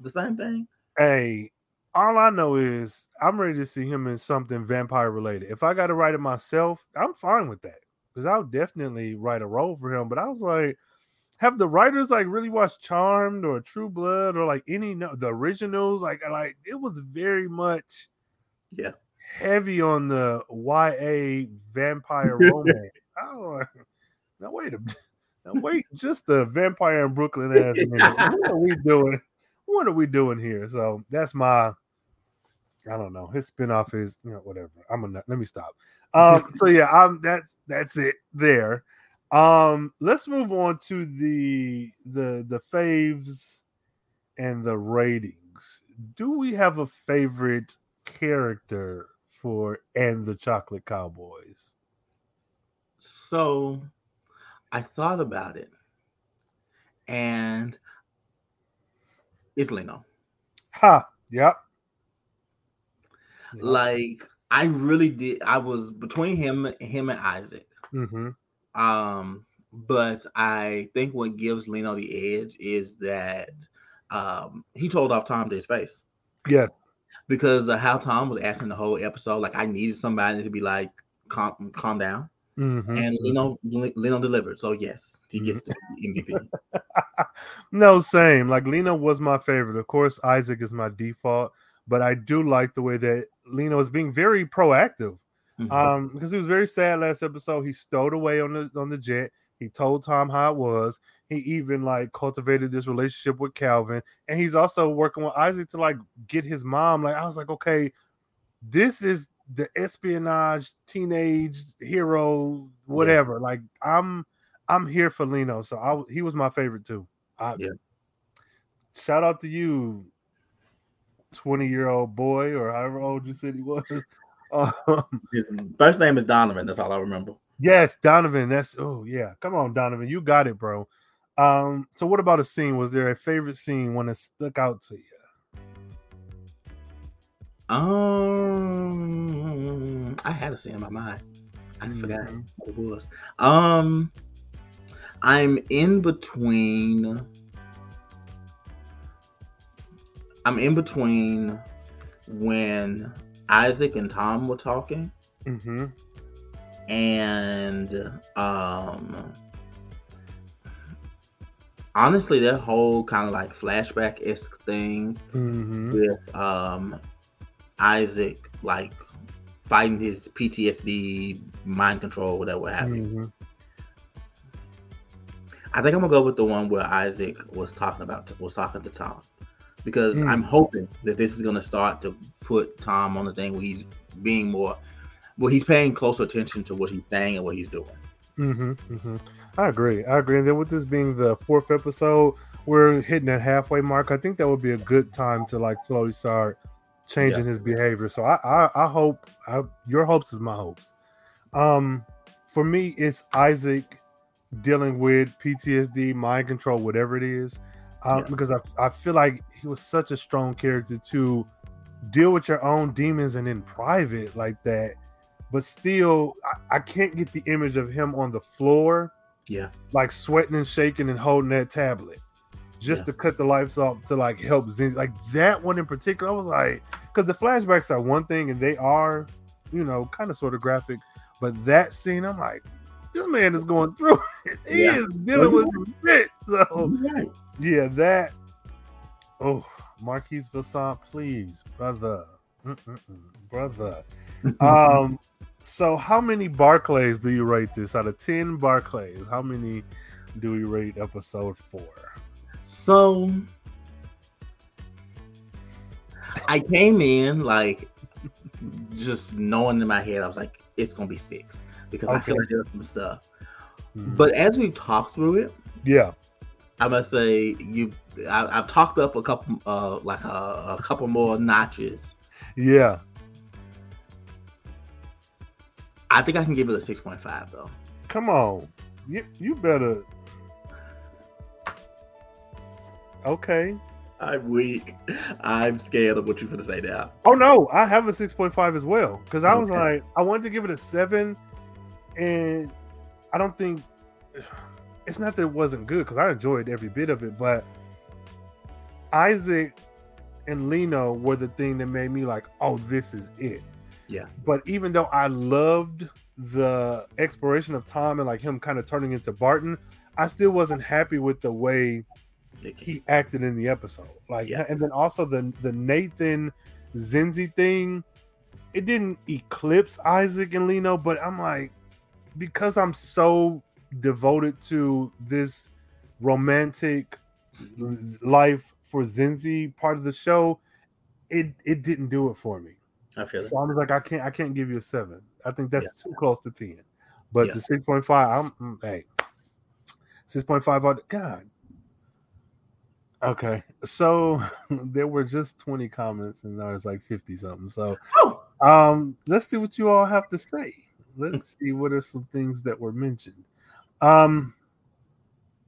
the same thing? Hey, all I know is I'm ready to see him in something vampire related. If I got to write it myself, I'm fine with that because I'll definitely write a role for him. But I was like, have the writers like really watched Charmed or True Blood or like any no- the originals? Like, like it was very much Yeah. heavy on the YA vampire <laughs> romance. Oh, <laughs> now wait a. <laughs> Now wait, just the vampire in Brooklyn ass. What are we doing? What are we doing here? So that's my I don't know. His spinoff is you know, whatever. I'm gonna let me stop. Um, so yeah, I'm that's that's it there. Um, let's move on to the the the faves and the ratings. Do we have a favorite character for and the Chocolate Cowboys? So I thought about it, and it's Lino. Ha! Yep. Like I really did. I was between him, him and Isaac. Mm-hmm. Um, but I think what gives Lino the edge is that um he told off Tom to his face. Yeah. Because of how Tom was acting the whole episode, like I needed somebody to be like, calm, calm down. Mm-hmm. And Leno, Lino delivered. So yes, he gets the MVP. <laughs> no, same. Like Lino was my favorite. Of course, Isaac is my default, but I do like the way that Lino is being very proactive. Mhm. Um, because he was very sad last episode. He stowed away on the on the jet. He told Tom how it was. He even like cultivated this relationship with Calvin, and he's also working with Isaac to like get his mom. Like I was like, okay, this is the espionage teenage hero, whatever. Like I'm I'm here for Lino, so I he was my favorite too. I, Yeah. Shout out to you, twenty year old boy, or however old you said he was. Um, His first name is Donovan. That's all I remember. Yes, Donovan. That's oh yeah. Come on, Donovan. You got it, bro. Um, so what about a scene? Was there a favorite scene when it stuck out to you? Um, I had a scene in my mind. I forgot Mhm. what it was. Um, I'm in between. I'm in between when Isaac and Tom were talking, Mm-hmm. and um, honestly, that whole kind of like flashback esque thing Mm-hmm. with um Isaac like fighting his PTSD, mind control, whatever you. Mm-hmm. I think I'm gonna go with the one where Isaac was talking about was talking to Tom. Because Mm. I'm hoping that this is gonna start to put Tom on the thing where he's being more well, he's paying closer attention to what he's saying and what he's doing. Mm-hmm. Mm-hmm. I agree. I agree. And then with this being the fourth episode, we're hitting that halfway mark. I think that would be a good time to like slowly start changing his behavior. So I I, I hope I, your hopes is my hopes. Um, for me, it's Isaac dealing with PTSD, mind control, whatever it is, um, Yeah. because I I feel like he was such a strong character to deal with your own demons and in private like that. But still, I, I can't get the image of him on the floor Yeah. like sweating and shaking and holding that tablet just Yeah. to cut the lights off to like help Zen. Like that one in particular, I was like, because the flashbacks are one thing and they are, you know, kind of sort of graphic, but that scene, I'm like, this man is going through <laughs> it. He Yeah. is dealing with shit. So Right. Yeah, that. Oh, Marquise Vilsón, please, brother, Mm-mm-mm, brother. <laughs> Um, so how many Barclays do you rate this out of ten Barclays? How many do we rate episode four? So I came in like just knowing in my head, I was like, it's gonna be six because I feel like there's some stuff. Mhm. But as we've talked through it, yeah, I must say you, I, I've talked up a couple, uh, like a, a couple more notches. yeah. I think I can give it a six point five though. Come on, you you better. Okay. I'm weak. I'm scared of what you're gonna say now. Oh no, I have a six point five as well because I was Okay. like, I wanted to give it a seven, and I don't think it's not that it wasn't good because I enjoyed every bit of it, but Isaac and Lino were the thing that made me like, oh, this is it. Yeah. But even though I loved the exploration of Tom and like him kind of turning into Barton, I still wasn't happy with the way he acted in the episode. Like, Yeah. and then also the the Nathan Zenzi thing, it didn't eclipse Isaac and Lino, but I'm like, because I'm so devoted to this romantic life for Zenzi part of the show, it it didn't do it for me. I feel. So I was like, I can't I can't give you a seven. I think that's too close to ten. But Yeah. the six point five, I'm mm, hey, Six point five. God. Okay, so <laughs> there were just twenty comments, and there was like fifty something. So, Oh, um, let's see what you all have to say. Let's <laughs> see what are some things that were mentioned. Um,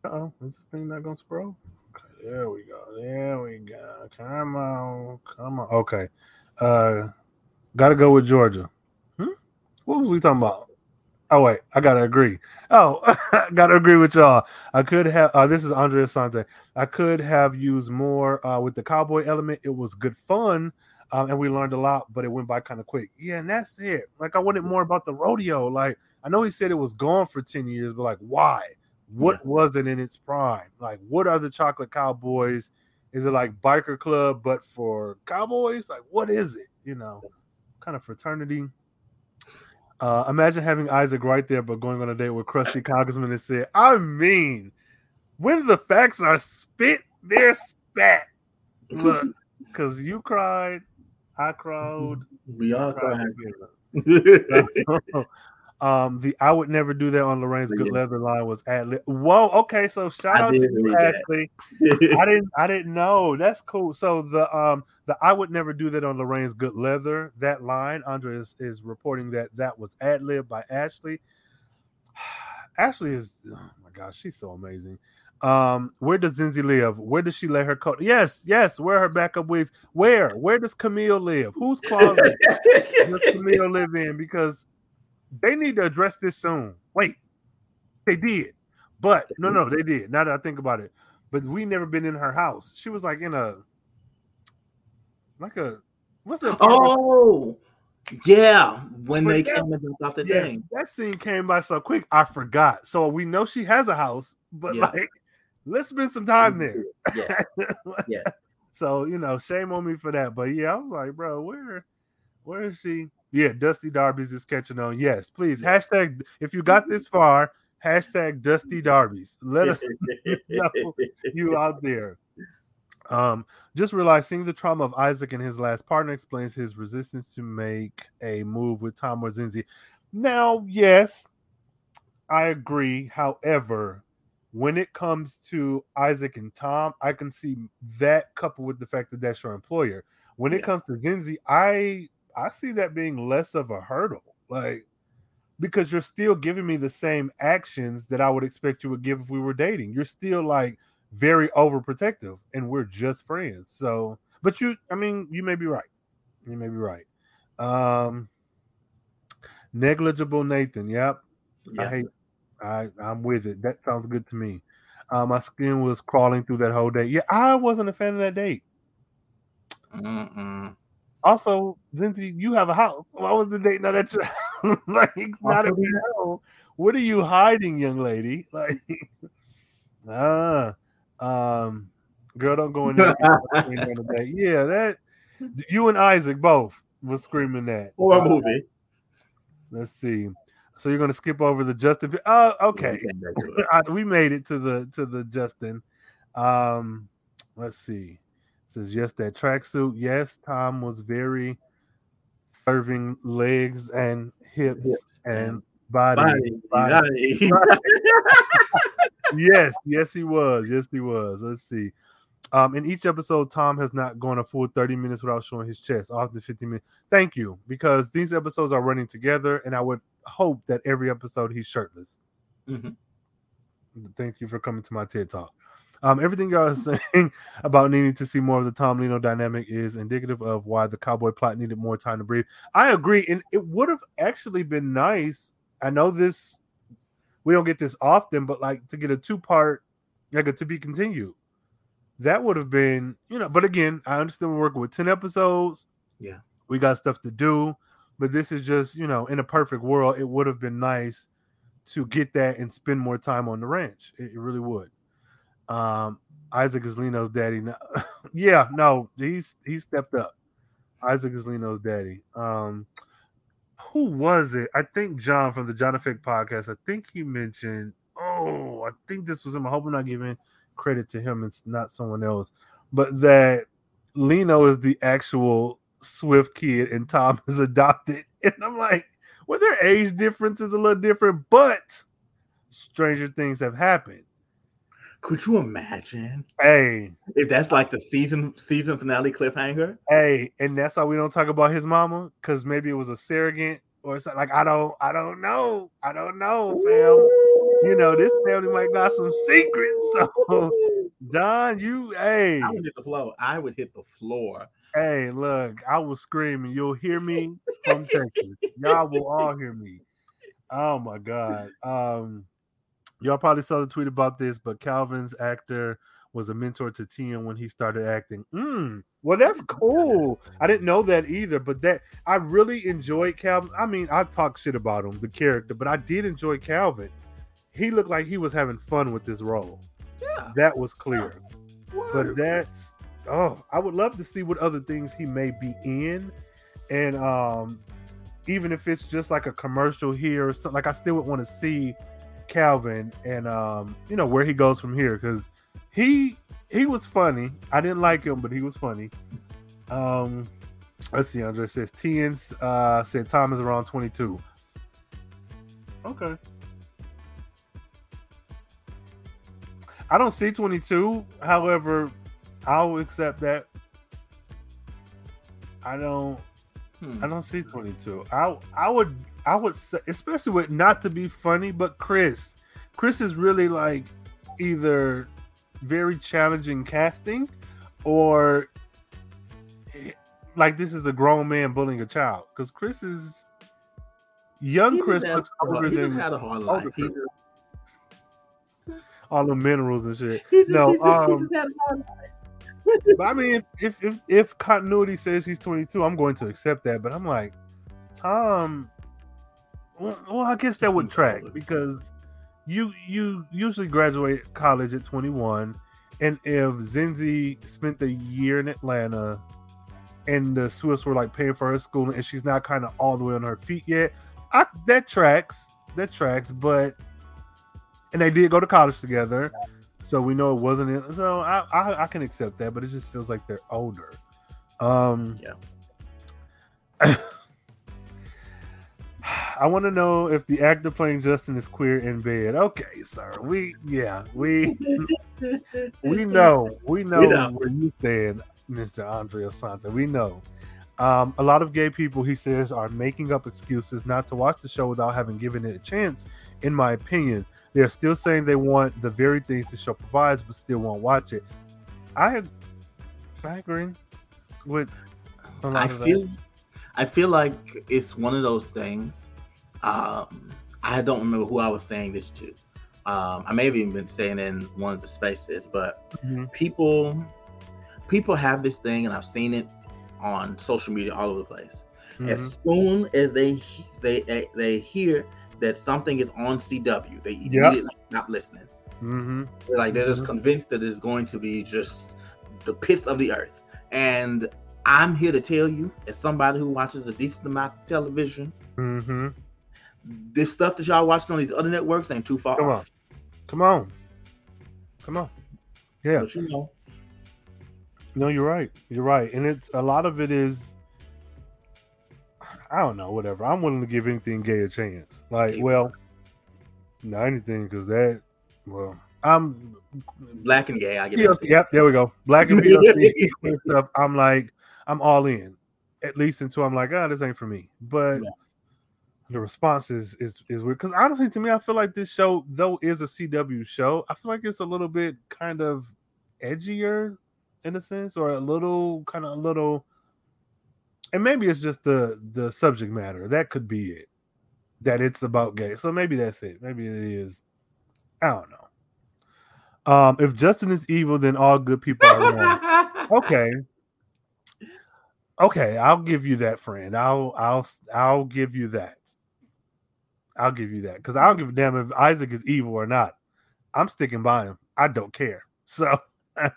oh, is this thing not gonna scroll? Okay, there we go. There we go. Come on, come on. Okay, uh, gotta go with Georgia. Hmm? What was we talking about? Oh wait, I gotta agree. Oh, <laughs> gotta agree with y'all. I could have. Uh, this is Andrea Sante. I could have used more uh, with the cowboy element. It was good fun, um, and we learned a lot, but it went by kind of quick. Yeah, and that's it. Like I wanted more about the rodeo. Like I know he said it was gone for ten years, but like why? What was it in its prime? Like what are the chocolate cowboys? Is it like biker club but for cowboys? Like what is it? You know, kind of fraternity. Uh, imagine having Isaac right there, but going on a date with crusty congressman and said, "I mean, when the facts are spit, they're spat." Look, <laughs> because you cried, I cried. we all cried cried. <laughs> <laughs> um, the I would never do that on Lorraine's good leather line was ad lib. Whoa, okay, so shout I out to you. Ashleigh. I didn't I didn't know. That's cool. So the um the I would never do that on Lorraine's good leather. That line, Andre is, is reporting that that was ad lib by Ashleigh. <sighs> Ashleigh is oh my gosh, she's so amazing. Um, where does Zenzi live? Where does she let her coat? Yes, yes. Where her backup wigs? Where? Where does Camille live? Whose closet does Camille live in? Because they need to address this soon. Wait, they did, but no, no, they did. Now that I think about it, but we never been in her house. She was like in a like a what's the oh, yeah. When But they that- came and jumped off the Yes, thing. that scene came by so quick, I forgot. So we know she has a house, but Yeah. like, let's spend some time there. Yeah. <laughs> Yeah. So you know, shame on me for that. But yeah, I was like, bro, where, where is she? Yeah, Dusty Darby's is catching on. Yes, please hashtag if you got this far, hashtag Dusty Darby's. Let us <laughs> know you out there. Um, just realized seeing the trauma of Isaac and his last partner explains his resistance to make a move with Tom or Zenzi. Now, yes, I agree. However, when it comes to Isaac and Tom, I can see that coupled with the fact that that's your employer. When it Yeah. comes to Zenzi, I I see that being less of a hurdle. Like because you're still giving me the same actions that I would expect you would give if we were dating. You're still like very overprotective and we're just friends. So, but you I mean, you may be right. You may be right. Um negligible Nathan. Yep. I hate I I'm with it. That sounds good to me. Uh, my skin was crawling through that whole day. Yeah, I wasn't a fan of that date. Mm-mm. Also, Zenzi, you have a house. Why was the date not at your <laughs> house? like not at your home? What are you hiding, young lady? <laughs> Like, ah, um, girl, don't go in there. and get on the date. yeah, that you and Isaac both was screaming that. Horror a movie. let's see. So you're gonna skip over the Justin. Oh, okay. Came back to it. <laughs> I- we made it to the to the Justin. Um, let's see. Says yes, that tracksuit. Yes, Tom was very serving legs and hips Hips and body. Body, body. body. <laughs> <laughs> yes, yes, he was. Yes, he was. Let's see. Um, in each episode, Tom has not gone a full 30 minutes without showing his chest, often 15 minutes. Thank you, because these episodes are running together, and I would hope that every episode he's shirtless. Mhm. Thank you for coming to my TED Talk. Um, everything y'all are <laughs> saying about needing to see more of the Tom Lino dynamic is indicative of why the cowboy plot needed more time to breathe. I agree, and it would have actually been nice. I know this we don't get this often, but like to get a two part, like a to be continued. That would have been, you know, but again, I understand we're working with 10 episodes. Yeah. We got stuff to do, but this is just, you know, in a perfect world, it would have been nice to get that and spend more time on the ranch. It, it really would. Um, Isaac is Lino's daddy now. <laughs> yeah, no, he's he stepped up. Isaac is Lino's daddy. Um, who was it? I think John from the John Effect podcast. I think he mentioned. Oh, I think this was him. I hope I'm not giving credit to him. It's not someone else, but that Lino is the actual Swift kid and Tom <laughs> is adopted. And I'm like, well, their age difference is a little different, but stranger things have happened. Could you imagine? Hey, if that's like the season season finale cliffhanger. Hey, and that's why we don't talk about his mama because maybe it was a surrogate or something. Like I don't, I don't know, I don't know, fam. You know, this family might got some secrets. <laughs> So, John, you, hey, I would hit the floor. I would hit the floor. Hey, look, I was screaming. You'll hear me from Texas. Y'all will all hear me. Oh my god. Um y'all probably saw the tweet about this, but Calvin's actor was a mentor to Tian when he started acting. Mm, well, that's <laughs> cool. I didn't know that either, but that I really enjoyed Calvin. I mean, I talk shit about him, the character, but I did enjoy Calvin. He looked like he was having fun with this role. Yeah, that was clear. Yeah. But that's oh, I would love to see what other things he may be in, and um, even if it's just like a commercial here or something, like I still would want to see Calvin and um, you know where he goes from here because he he was funny. I didn't like him, but he was funny. Um, let's see. Andre says Tian's uh, said Tom is around twenty two. Okay. I don't see 22. However, I'll accept that. I don't. Hmm. I don't see 22. I I would I would say, especially with not to be funny, but Chris, Chris is really like either very challenging casting or like this is a grown man bullying a child because Chris is young. Chris looks older than had a hard life. all the minerals and shit. Just, no, just, um, but I mean, if, if if continuity says he's 22, I'm going to accept that. But I'm like, Tom. Well, well I guess that would track <laughs> because you you usually graduate college at 21, and if Zenzi spent the year in Atlanta, and the Swifts were like paying for her school, and she's not kind of all the way on her feet yet, I, that tracks. That tracks. But and they did go to college together. So we know it wasn't in. So I, I, I can accept that, but it just feels like they're older. Um, yeah. <laughs> I want to know if the actor playing Justin is queer in bed. Okay, sir. We yeah we <laughs> we know we know, we know. where you stand, Mister Andre Asante. We know. Um, a lot of gay people, he says, are making up excuses not to watch the show without having given it a chance. In my opinion, they're still saying they want the very things the show provides, but still won't watch it. I I agree with I feel that. I feel like it's one of those things. Um, I don't remember who I was saying this to. Um, I may have even been saying in one of the spaces, but mm-hmm. people people have this thing, and I've seen it on social media all over the place. Mm-hmm. As soon as they they they hear that something is on CW. They immediately yep. stop listening. Mm-hmm. They're like they're mm-hmm. just convinced that it's going to be just the pits of the earth. And I'm here to tell you, as somebody who watches a decent amount of television, mm-hmm. This stuff that y'all watching on these other networks ain't too far Come off. On. Come on. Come on. Yeah. But you know. No, you're right. You're right. And it's a lot of it is I don't know, whatever. I'm willing to give anything gay a chance. Like, well, not anything because that, well, I'm black and gay. I get PLC, Yep, there we go. Black and PLC <laughs> stuff. I'm like, I'm all in. At least until I'm like, oh, this ain't for me. But yeah. The response is is is weird because honestly, to me, I feel like this show, though, is a CW show. I feel like it's a little bit kind of edgier in a sense, or a little kind of a little and maybe it's just the the subject matter. That could be it. That it's about gay. So maybe that's it. Maybe it is. I don't know. Um, if Justin is evil, then all good people are wrong. okay. Okay, I'll give you that, friend. I'll I'll I'll give you that. I'll give you that because I don't give a damn if Isaac is evil or not. I'm sticking by him. I don't care. <laughs> So,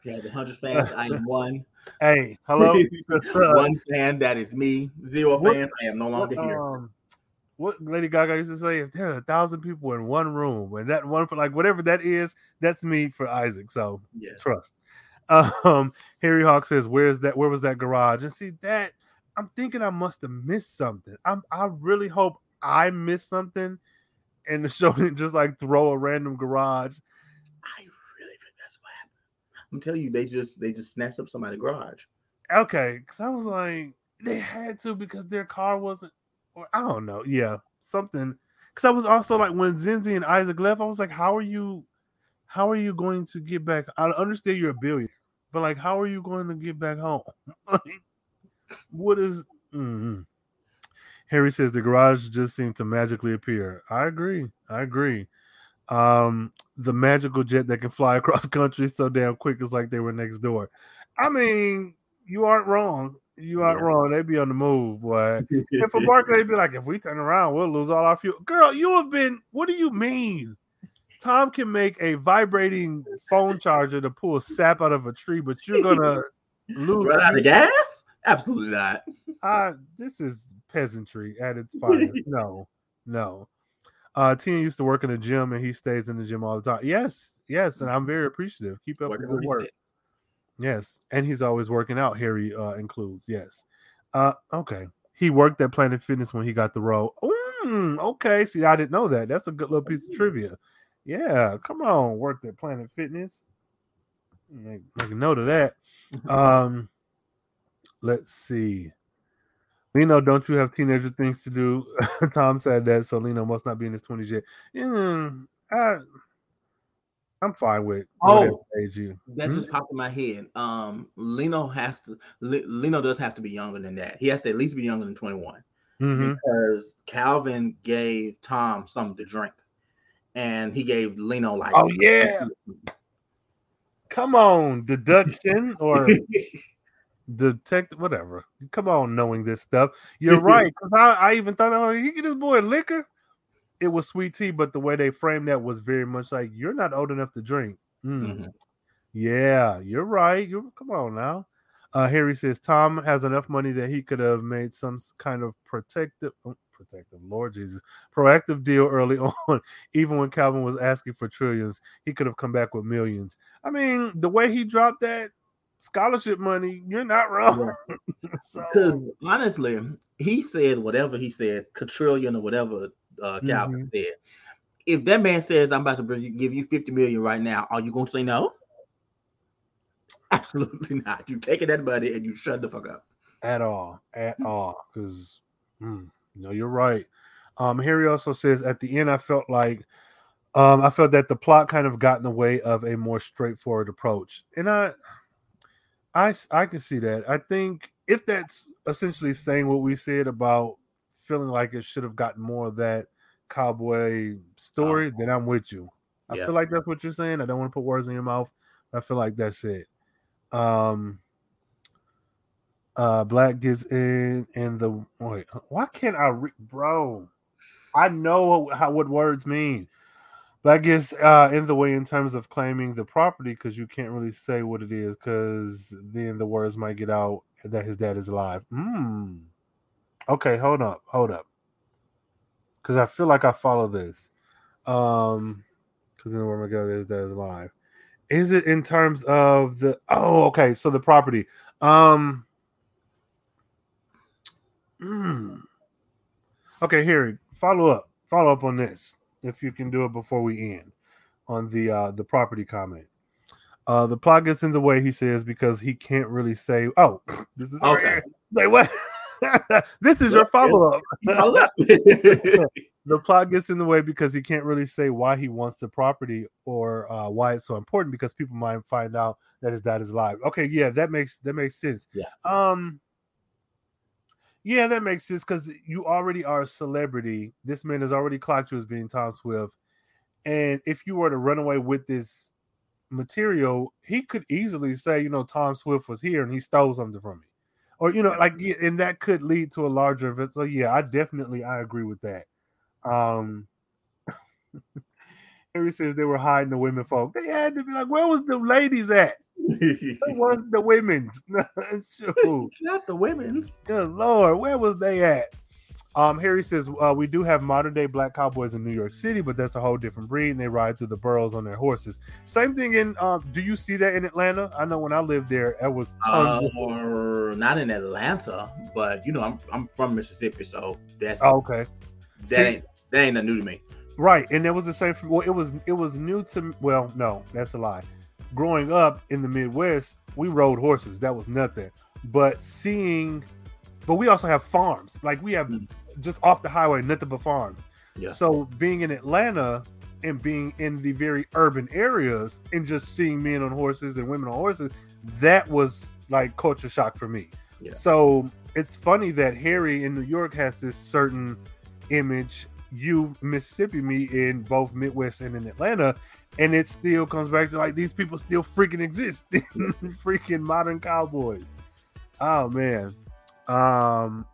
yeah, the hundred fans, I am one. <laughs> Hey, hello. <laughs> One fan, that is me. Zero what, fans, I am no longer what, here. Um, what Lady Gaga used to say, if there are a thousand people in one room, and that one, for like whatever that is, that's me for Isaac. So yes. trust. Um, Harry Hawk says, "Where's that? Where was that garage?" And see that I'm thinking I must have missed something. I'm I really hope I missed something, and <laughs> the show didn't just like throw a random garage. I really think that's what happened. I'm telling you, they just they just snatched up somebody's garage. Okay, because I was like, they had to because their car wasn't, or I don't know, yeah, something. Because I was also like, when Zenzi and Isaac left, I was like, how are you, how are you going to get back? I understand you're a billionaire, but like, how are you going to get back home? <laughs> like, what is? Mm-hmm. Harry says the garage just seemed to magically appear. I agree. I agree. Um, the magical jet that can fly <laughs> across country so damn quick is like they were next door. I mean, you aren't wrong. You aren't yeah. wrong. They'd be on the move, boy. if for <laughs> Barclay, they'd be like, if we turn around, we'll lose all our fuel. Girl, you have been. What do you mean? Tom can make a vibrating phone charger to pull sap out of a tree, but you're gonna <laughs> lose. Run out of gas? Absolutely not. Uh, this is peasantry at its finest. <laughs> no, no. Uh, Tian used to work in a gym, and he stays in the gym all the time. Yes, yes, and I'm very appreciative. Keep up the good work. Yes, and he's always working out. Harry uh, includes. Yes. Uh, okay. He worked at Planet Fitness when he got the role. Mm, okay. See, I didn't know that. That's a good little piece of trivia. Yeah, come on, worked at Planet Fitness. Make, make a note of that. <laughs> Um, let's see. Lino, don't you have teenager things to do? <laughs> Tom said that, so Lino must not be in his 20s yet. Mm, I, I'm fine with. Oh, age you. that hmm just popped in my head. Um, Lino has to. Lino does have to be younger than that. He has to at least be younger than 21 mm-hmm. because Calvin gave Tom something to drink, and he gave Lino like. Oh yeah. <laughs> Come on, deduction or <laughs> detect whatever. Come on, knowing this stuff. You're right. Because I, I even thought, oh, he get this boy liquor it was sweet tea, but the way they framed that was very much like you're not old enough to drink. Mm. Mm-hmm. Yeah, you're right. You come on now. Uh, Harry says Tom has enough money that he could have made some kind of protective, oh, protective, Lord Jesus, proactive deal early <laughs> on. Even when Calvin was asking for trillions, he could have come back with millions. I mean, the way he dropped that scholarship money, you're not wrong. <laughs> Because so. honestly, he said whatever he said, quadrillion or whatever uh, Calvin mm-hmm. said. If that man says, I'm about to give you 50 million right now, are you going to say no? <laughs> Absolutely not. You taking that money and you shut the fuck up. At all. At all. Because, mm, no, you're right. Um, Harry also says at the end, I felt like um, I felt that the plot kind of got in the way of a more straightforward approach. And I I I can see that. I think if that's essentially saying what we said about feeling like it should have gotten more of that cowboy story, then I'm with you. I yeah. feel like that's what you're saying. I don't want to put words in your mouth. I feel like that's it. Um uh Black gets in and the wait, why can't I read bro? I know how what words mean. Black gets uh in the way in terms of claiming the property because you can't really say what it is because then the words might get out that his dad is alive. Hmm. Okay, hold up, hold up. Because I feel like I follow this. Um, because then where am I go? There's that is live. Is it in terms of the oh okay, so the property. Um mm, okay, here, follow up. Follow up on this if you can do it before we end on the uh the property comment. Uh the plot gets in the way, he says, because he can't really say, oh, <clears throat> this is okay. Like what? <laughs> this is your follow up. <laughs> <laughs> the plot gets in the way because he can't really say why he wants the property or uh, why it's so important because people might find out that his dad is alive. Okay, yeah, that makes that makes sense. Yeah. Um. Yeah, that makes sense because you already are a celebrity. This man has already clocked you as being Tom Swift, and if you were to run away with this material, he could easily say, you know, Tom Swift was here and he stole something from me or you know, like and that could lead to a larger event. So yeah, I definitely I agree with that. Um <laughs> Harry says they were hiding the women folk. They had to be like, where was the ladies at? where <laughs> was the women's? <laughs> Not the women's. Good lord, where was they at? Um, Harry says uh, we do have modern day black cowboys in New York City, but that's a whole different breed, and they ride through the boroughs on their horses. Same thing in. Um, do you see that in Atlanta? I know when I lived there, it was uh, not in Atlanta, but you know I'm I'm from Mississippi, so that's oh, okay. That see, ain't that ain't new to me. Right, and it was the same. For, well, it was it was new to. Well, no, that's a lie. growing up in the Midwest, we rode horses. That was nothing. But seeing, but we also have farms. Like we have mm. just off the highway, nothing but farms. Yeah. So being in Atlanta and being in the very urban areas and just seeing men on horses and women on horses, that was like culture shock for me. Yeah. So it's funny that Harry in New York has this certain image. You Mississippi me in both Midwest and in Atlanta, and it still comes back to like these people still freaking exist, <laughs> freaking modern cowboys. Oh man. Um,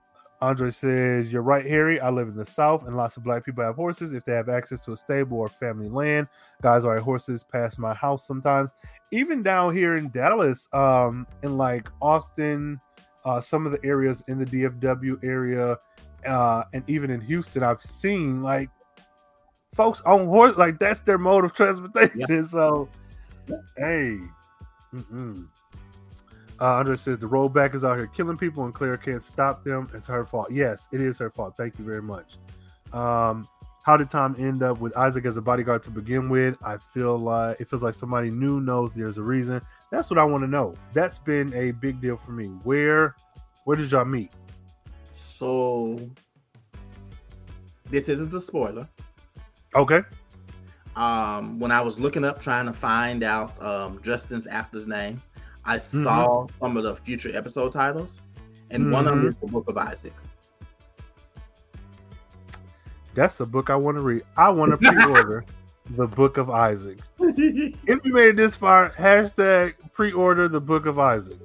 Andre says, You're right, Harry. I live in the South, and lots of black people have horses if they have access to a stable or family land. Guys ride horses past my house sometimes. Even down here in Dallas, um, in like Austin, uh, some of the areas in the DFW area, uh, and even in Houston, I've seen like folks on horse, like that's their mode of <laughs> transportation. Yeah. So, hey, mm-mm. Uh, Andre says the rollback is out here killing people, and Claire can't stop them. It's her fault. Yes, it is her fault. Thank you very much. Um, how did Tom end up with Isaac as a bodyguard to begin with? I feel like it feels like somebody new knows there's a reason. That's what I want to know. That's been a big deal for me. Where, where did y'all meet? So, this isn't a spoiler. Okay. Um, when I was looking up trying to find out um, Justin's after's name, I mm-hmm. saw some of the future episode titles, and mm-hmm. one of them mm-hmm. is the Book of Isaac. That's a book I want to read. I want to pre-order <laughs> the Book of Isaac. if you made it this far, hashtag pre-order the Book of Isaac.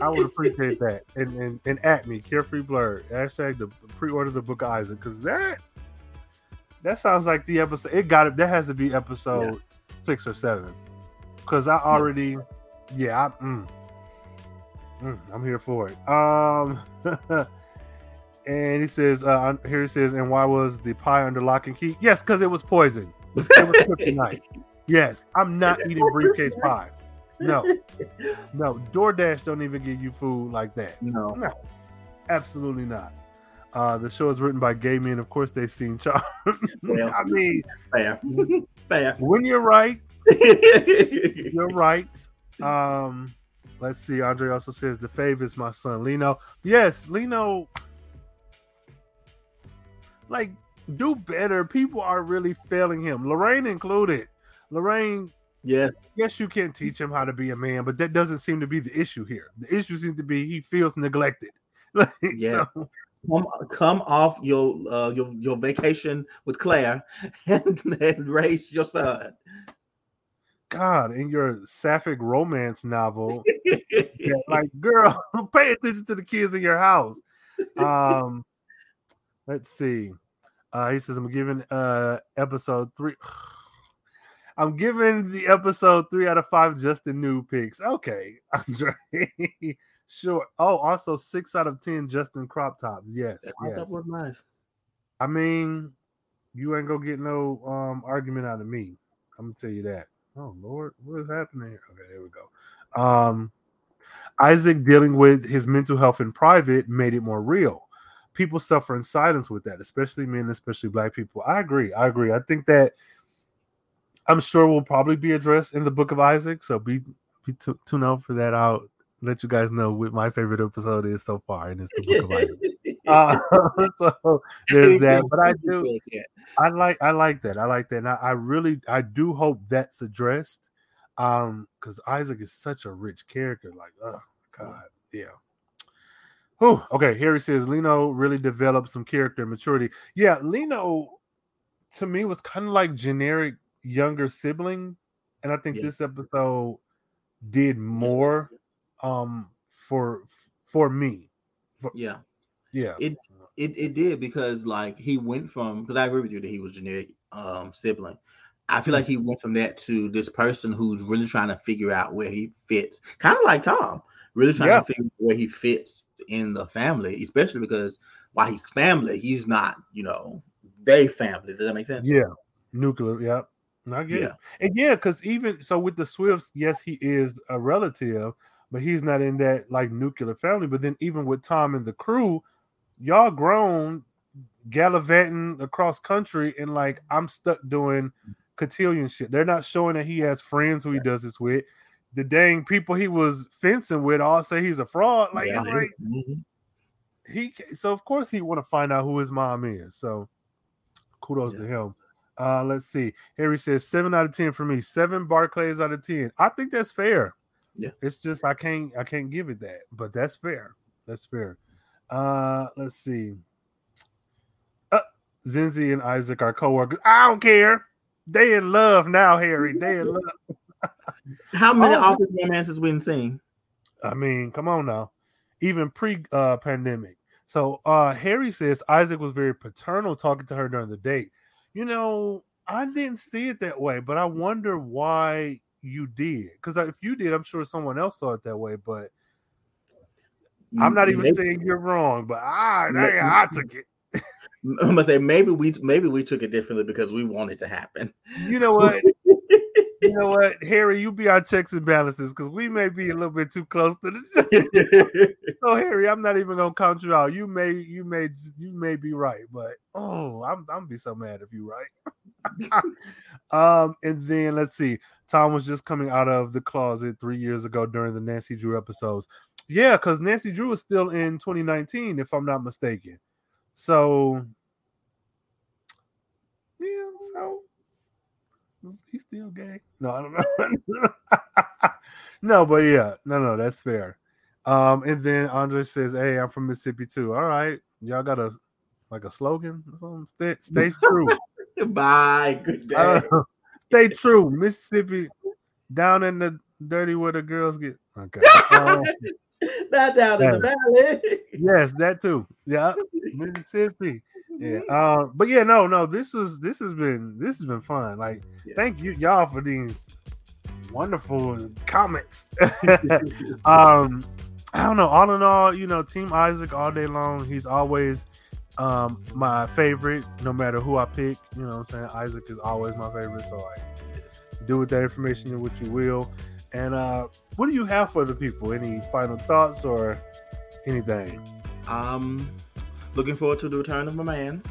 I would appreciate that. And and, and at me, carefree blur. Hashtag the pre-order the Book of Isaac because that that sounds like the episode. It got it. That has to be episode yeah. six or seven because I already. Yeah I, mm, mm, I'm here for it. Um, <laughs> and he says, uh, here he says, and why was the pie under lock and key? Yes, because it was poison. It was kryptonite. yes, I'm not <laughs> eating briefcase pie. No, <laughs> no. DoorDash don't even give you food like that. No, no, absolutely not. Uh, the show is written by gay men. Of course, they've seen Charm. <laughs> I mean, fair, fair. When you're right, you're right. Um, let's see. Andre also says the fave is my son Lino. Yes, Lino. Like, do better. People are really failing him. Lorraine included. Lorraine. Yes. Yes, you can teach him how to be a man, but that doesn't seem to be the issue here. The issue seems to be he feels neglected. <laughs> yeah. So, come come off your uh, your your vacation with Claire <laughs> and, and raise your son. God, in your sapphic romance novel, <laughs> yeah, like girl, pay attention to the kids in your house. Um, let's see. Uh, he says I'm giving uh episode three. <sighs> I'm giving the episode three out of five Justin new picks. Okay, <laughs> Andre. sure. Oh, also six out of ten Justin crop tops. Yes, yeah, yes. That was nice. I mean, you ain't gonna get no um argument out of me. I'm gonna tell you that. Oh Lord, what is happening here? Okay, there we go. Um, Isaac dealing with his mental health in private made it more real. People suffer in silence with that, especially men, especially black people. I agree. I agree. I think that I'm sure will probably be addressed in the Book of Isaac. So be be t- tune out for that. I'll let you guys know what my favorite episode is so far, and it's the Book of Isaac. <laughs> Uh, <laughs> so there's <laughs> that. But I do, I like, I like that. I like that. And I, I really, I do hope that's addressed. Um, because Isaac is such a rich character. Like, oh God, yeah. Whew. Okay, here he says Lino really developed some character maturity. Yeah, Lino to me was kind of like generic younger sibling, and I think yeah. this episode did more um for for me. For, yeah. Yeah. It it it did because like he went from because I agree with you that he was generic um sibling. I feel like he went from that to this person who's really trying to figure out where he fits, kind of like Tom, really trying yeah. to figure out where he fits in the family, especially because while he's family, he's not, you know, they family. Does that make sense? Yeah, nuclear. Yeah, I get yeah. it. And yeah, because even so with the Swifts, yes, he is a relative, but he's not in that like nuclear family. But then even with Tom and the crew, y'all grown gallivanting across country and like I'm stuck doing cotillion shit. They're not showing that he has friends who he does this with. The dang people he was fencing with all say he's a fraud. Like Yeah. it's like Mhm. he so of course he want to find out who his mom is. So kudos to him. Uh let's see. Harry says seven out of ten for me, seven Barclays out of ten. I think that's fair. Yeah. It's just I can't I can't give it that, but that's fair. That's fair. Uh let's see. Uh Zenzi and Isaac are co-workers. I don't care. They in love now, Harry. They in love. How many Oh, office romances we done seen? I mean, come on now. Even pre uh, pandemic. So uh Harry says Isaac was very paternal talking to her during the date. You know, I didn't see it that way, but I wonder why you did. Because if you did, I'm sure someone else saw it that way. But I'm not even Maybe- saying you're wrong, but I, Ma- I took it. I'm gonna say maybe we maybe we took it differently because we wanted it to happen. You know what? <laughs> you know what, Harry, you be our checks and balances because we may be a little bit too close to the show. <laughs> <laughs> So Harry, I'm not even gonna count you out. You may, you may, you may be right, but oh, I'm, I'm gonna be so mad if you right. <laughs> um, and then let's see. Tom was just coming out of the closet three years ago during the Nancy Drew episodes. Yeah, because Nancy Drew is still in 2019, if I'm not mistaken. So yeah, so is he still gay? No, I don't know. <laughs> no, but yeah, no, no, that's fair. Um, and then Andre says, "Hey, I'm from Mississippi too. All right, y'all got a like a slogan or something? Stay, stay <laughs> true. Bye. Good day. stay true, Mississippi, down in the dirty where the girls get. Okay. Um, <laughs> Not down in the valley. yes, that too. Yeah, Mississippi. Yeah. Um, but yeah, no, no. This was this has been this has been fun. Like, thank you y'all for these wonderful comments. <laughs> <laughs> um, I don't know. All in all, you know, Team Isaac all day long. He's always um my favorite, no matter who I pick. You know what I'm saying? Isaac is always my favorite. So like do with that information what you will. And uh what do you have for the people? Any final thoughts or anything? Um, looking forward to the return of my man.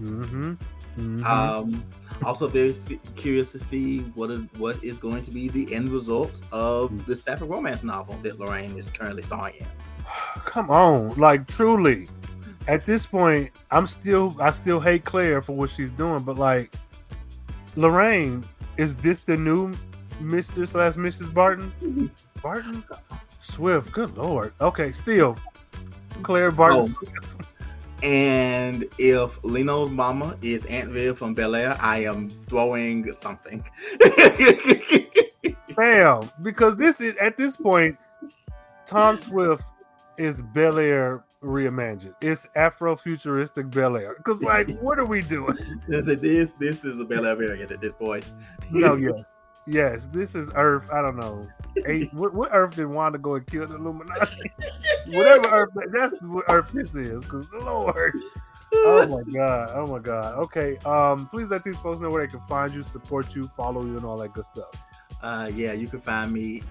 Mm-hmm. Mhm. Um, also very curious to see what is what is going to be the end result of the sapphic romance novel that Lorraine is currently starring in. <sighs> Come on, like truly. At this point, I'm still I still hate Claire for what she's doing, but like Lorraine, is this the new Mr. slash Mrs. Barton? Barton? Swift, good lord. Okay, still. Claire Barton Oh. <laughs> And if Lino's mama is Aunt Viv from Bel Air, I am throwing something. <laughs> Bam. Because this is at this point, Tom Swift is Bel Air reimagined. It's Afro-futuristic Bel Air. Because like, what are we doing? <laughs> this, this this is a Bel Air variant at this point. Oh, no, yes. <laughs> Yes, this is Earth. I don't know. Eight, <laughs> what, what Earth did Wanda go and kill the Illuminati? <laughs> Whatever Earth, that's what Earth this is. Because Lord, oh my god, oh my god. Okay, um, please let these folks know where they can find you, support you, follow you, and all that good stuff. Uh, yeah, you can find me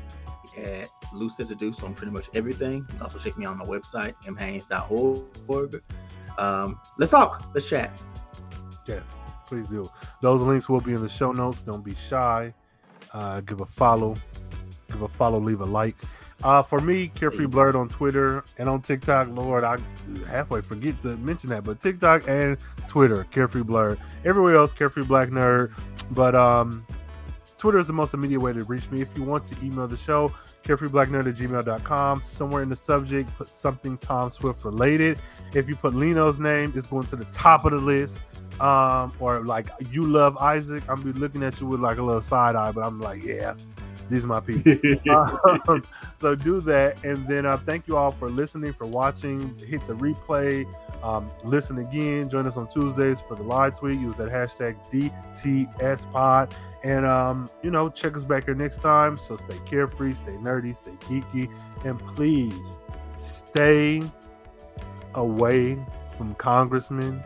at Loose as a Deuce on pretty much everything. Also check me out on my website, mhaynes.org. Um, let's talk. Let's chat. Yes, please do. Those links will be in the show notes. Don't be shy. Uh, give a follow. Give a follow. Leave a like. Uh, for me, Carefree Blurred on Twitter and on TikTok. Lord, I halfway forget to mention that, but TikTok and Twitter, Carefree Blurred. Everywhere else, Carefree Black Nerd. But um, Twitter is the most immediate way to reach me. If you want to email the show, carefreeblacknerd at gmail.com. Somewhere in the subject, put something Tom Swift related. If you put Lino's name, it's going to the top of the list. Um, or like you love Isaac, I'm be looking at you with like a little side eye, but I'm like, yeah, these are my people. <laughs> um, so do that, and then uh, thank you all for listening, for watching. Hit the replay, um, listen again. Join us on Tuesdays for the live tweet. Use that hashtag DTS Pod, and um, you know, check us back here next time. So stay carefree, stay nerdy, stay geeky, and please stay away from congressmen.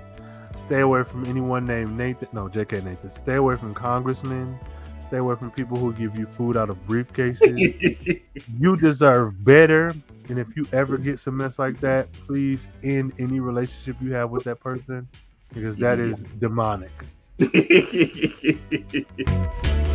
Stay away from anyone named Nathan. No, JK Nathan. Stay away from congressmen. Stay away from people who give you food out of briefcases. <laughs> you deserve better. And if you ever get some mess like that, please end any relationship you have with that person because that is demonic. <laughs>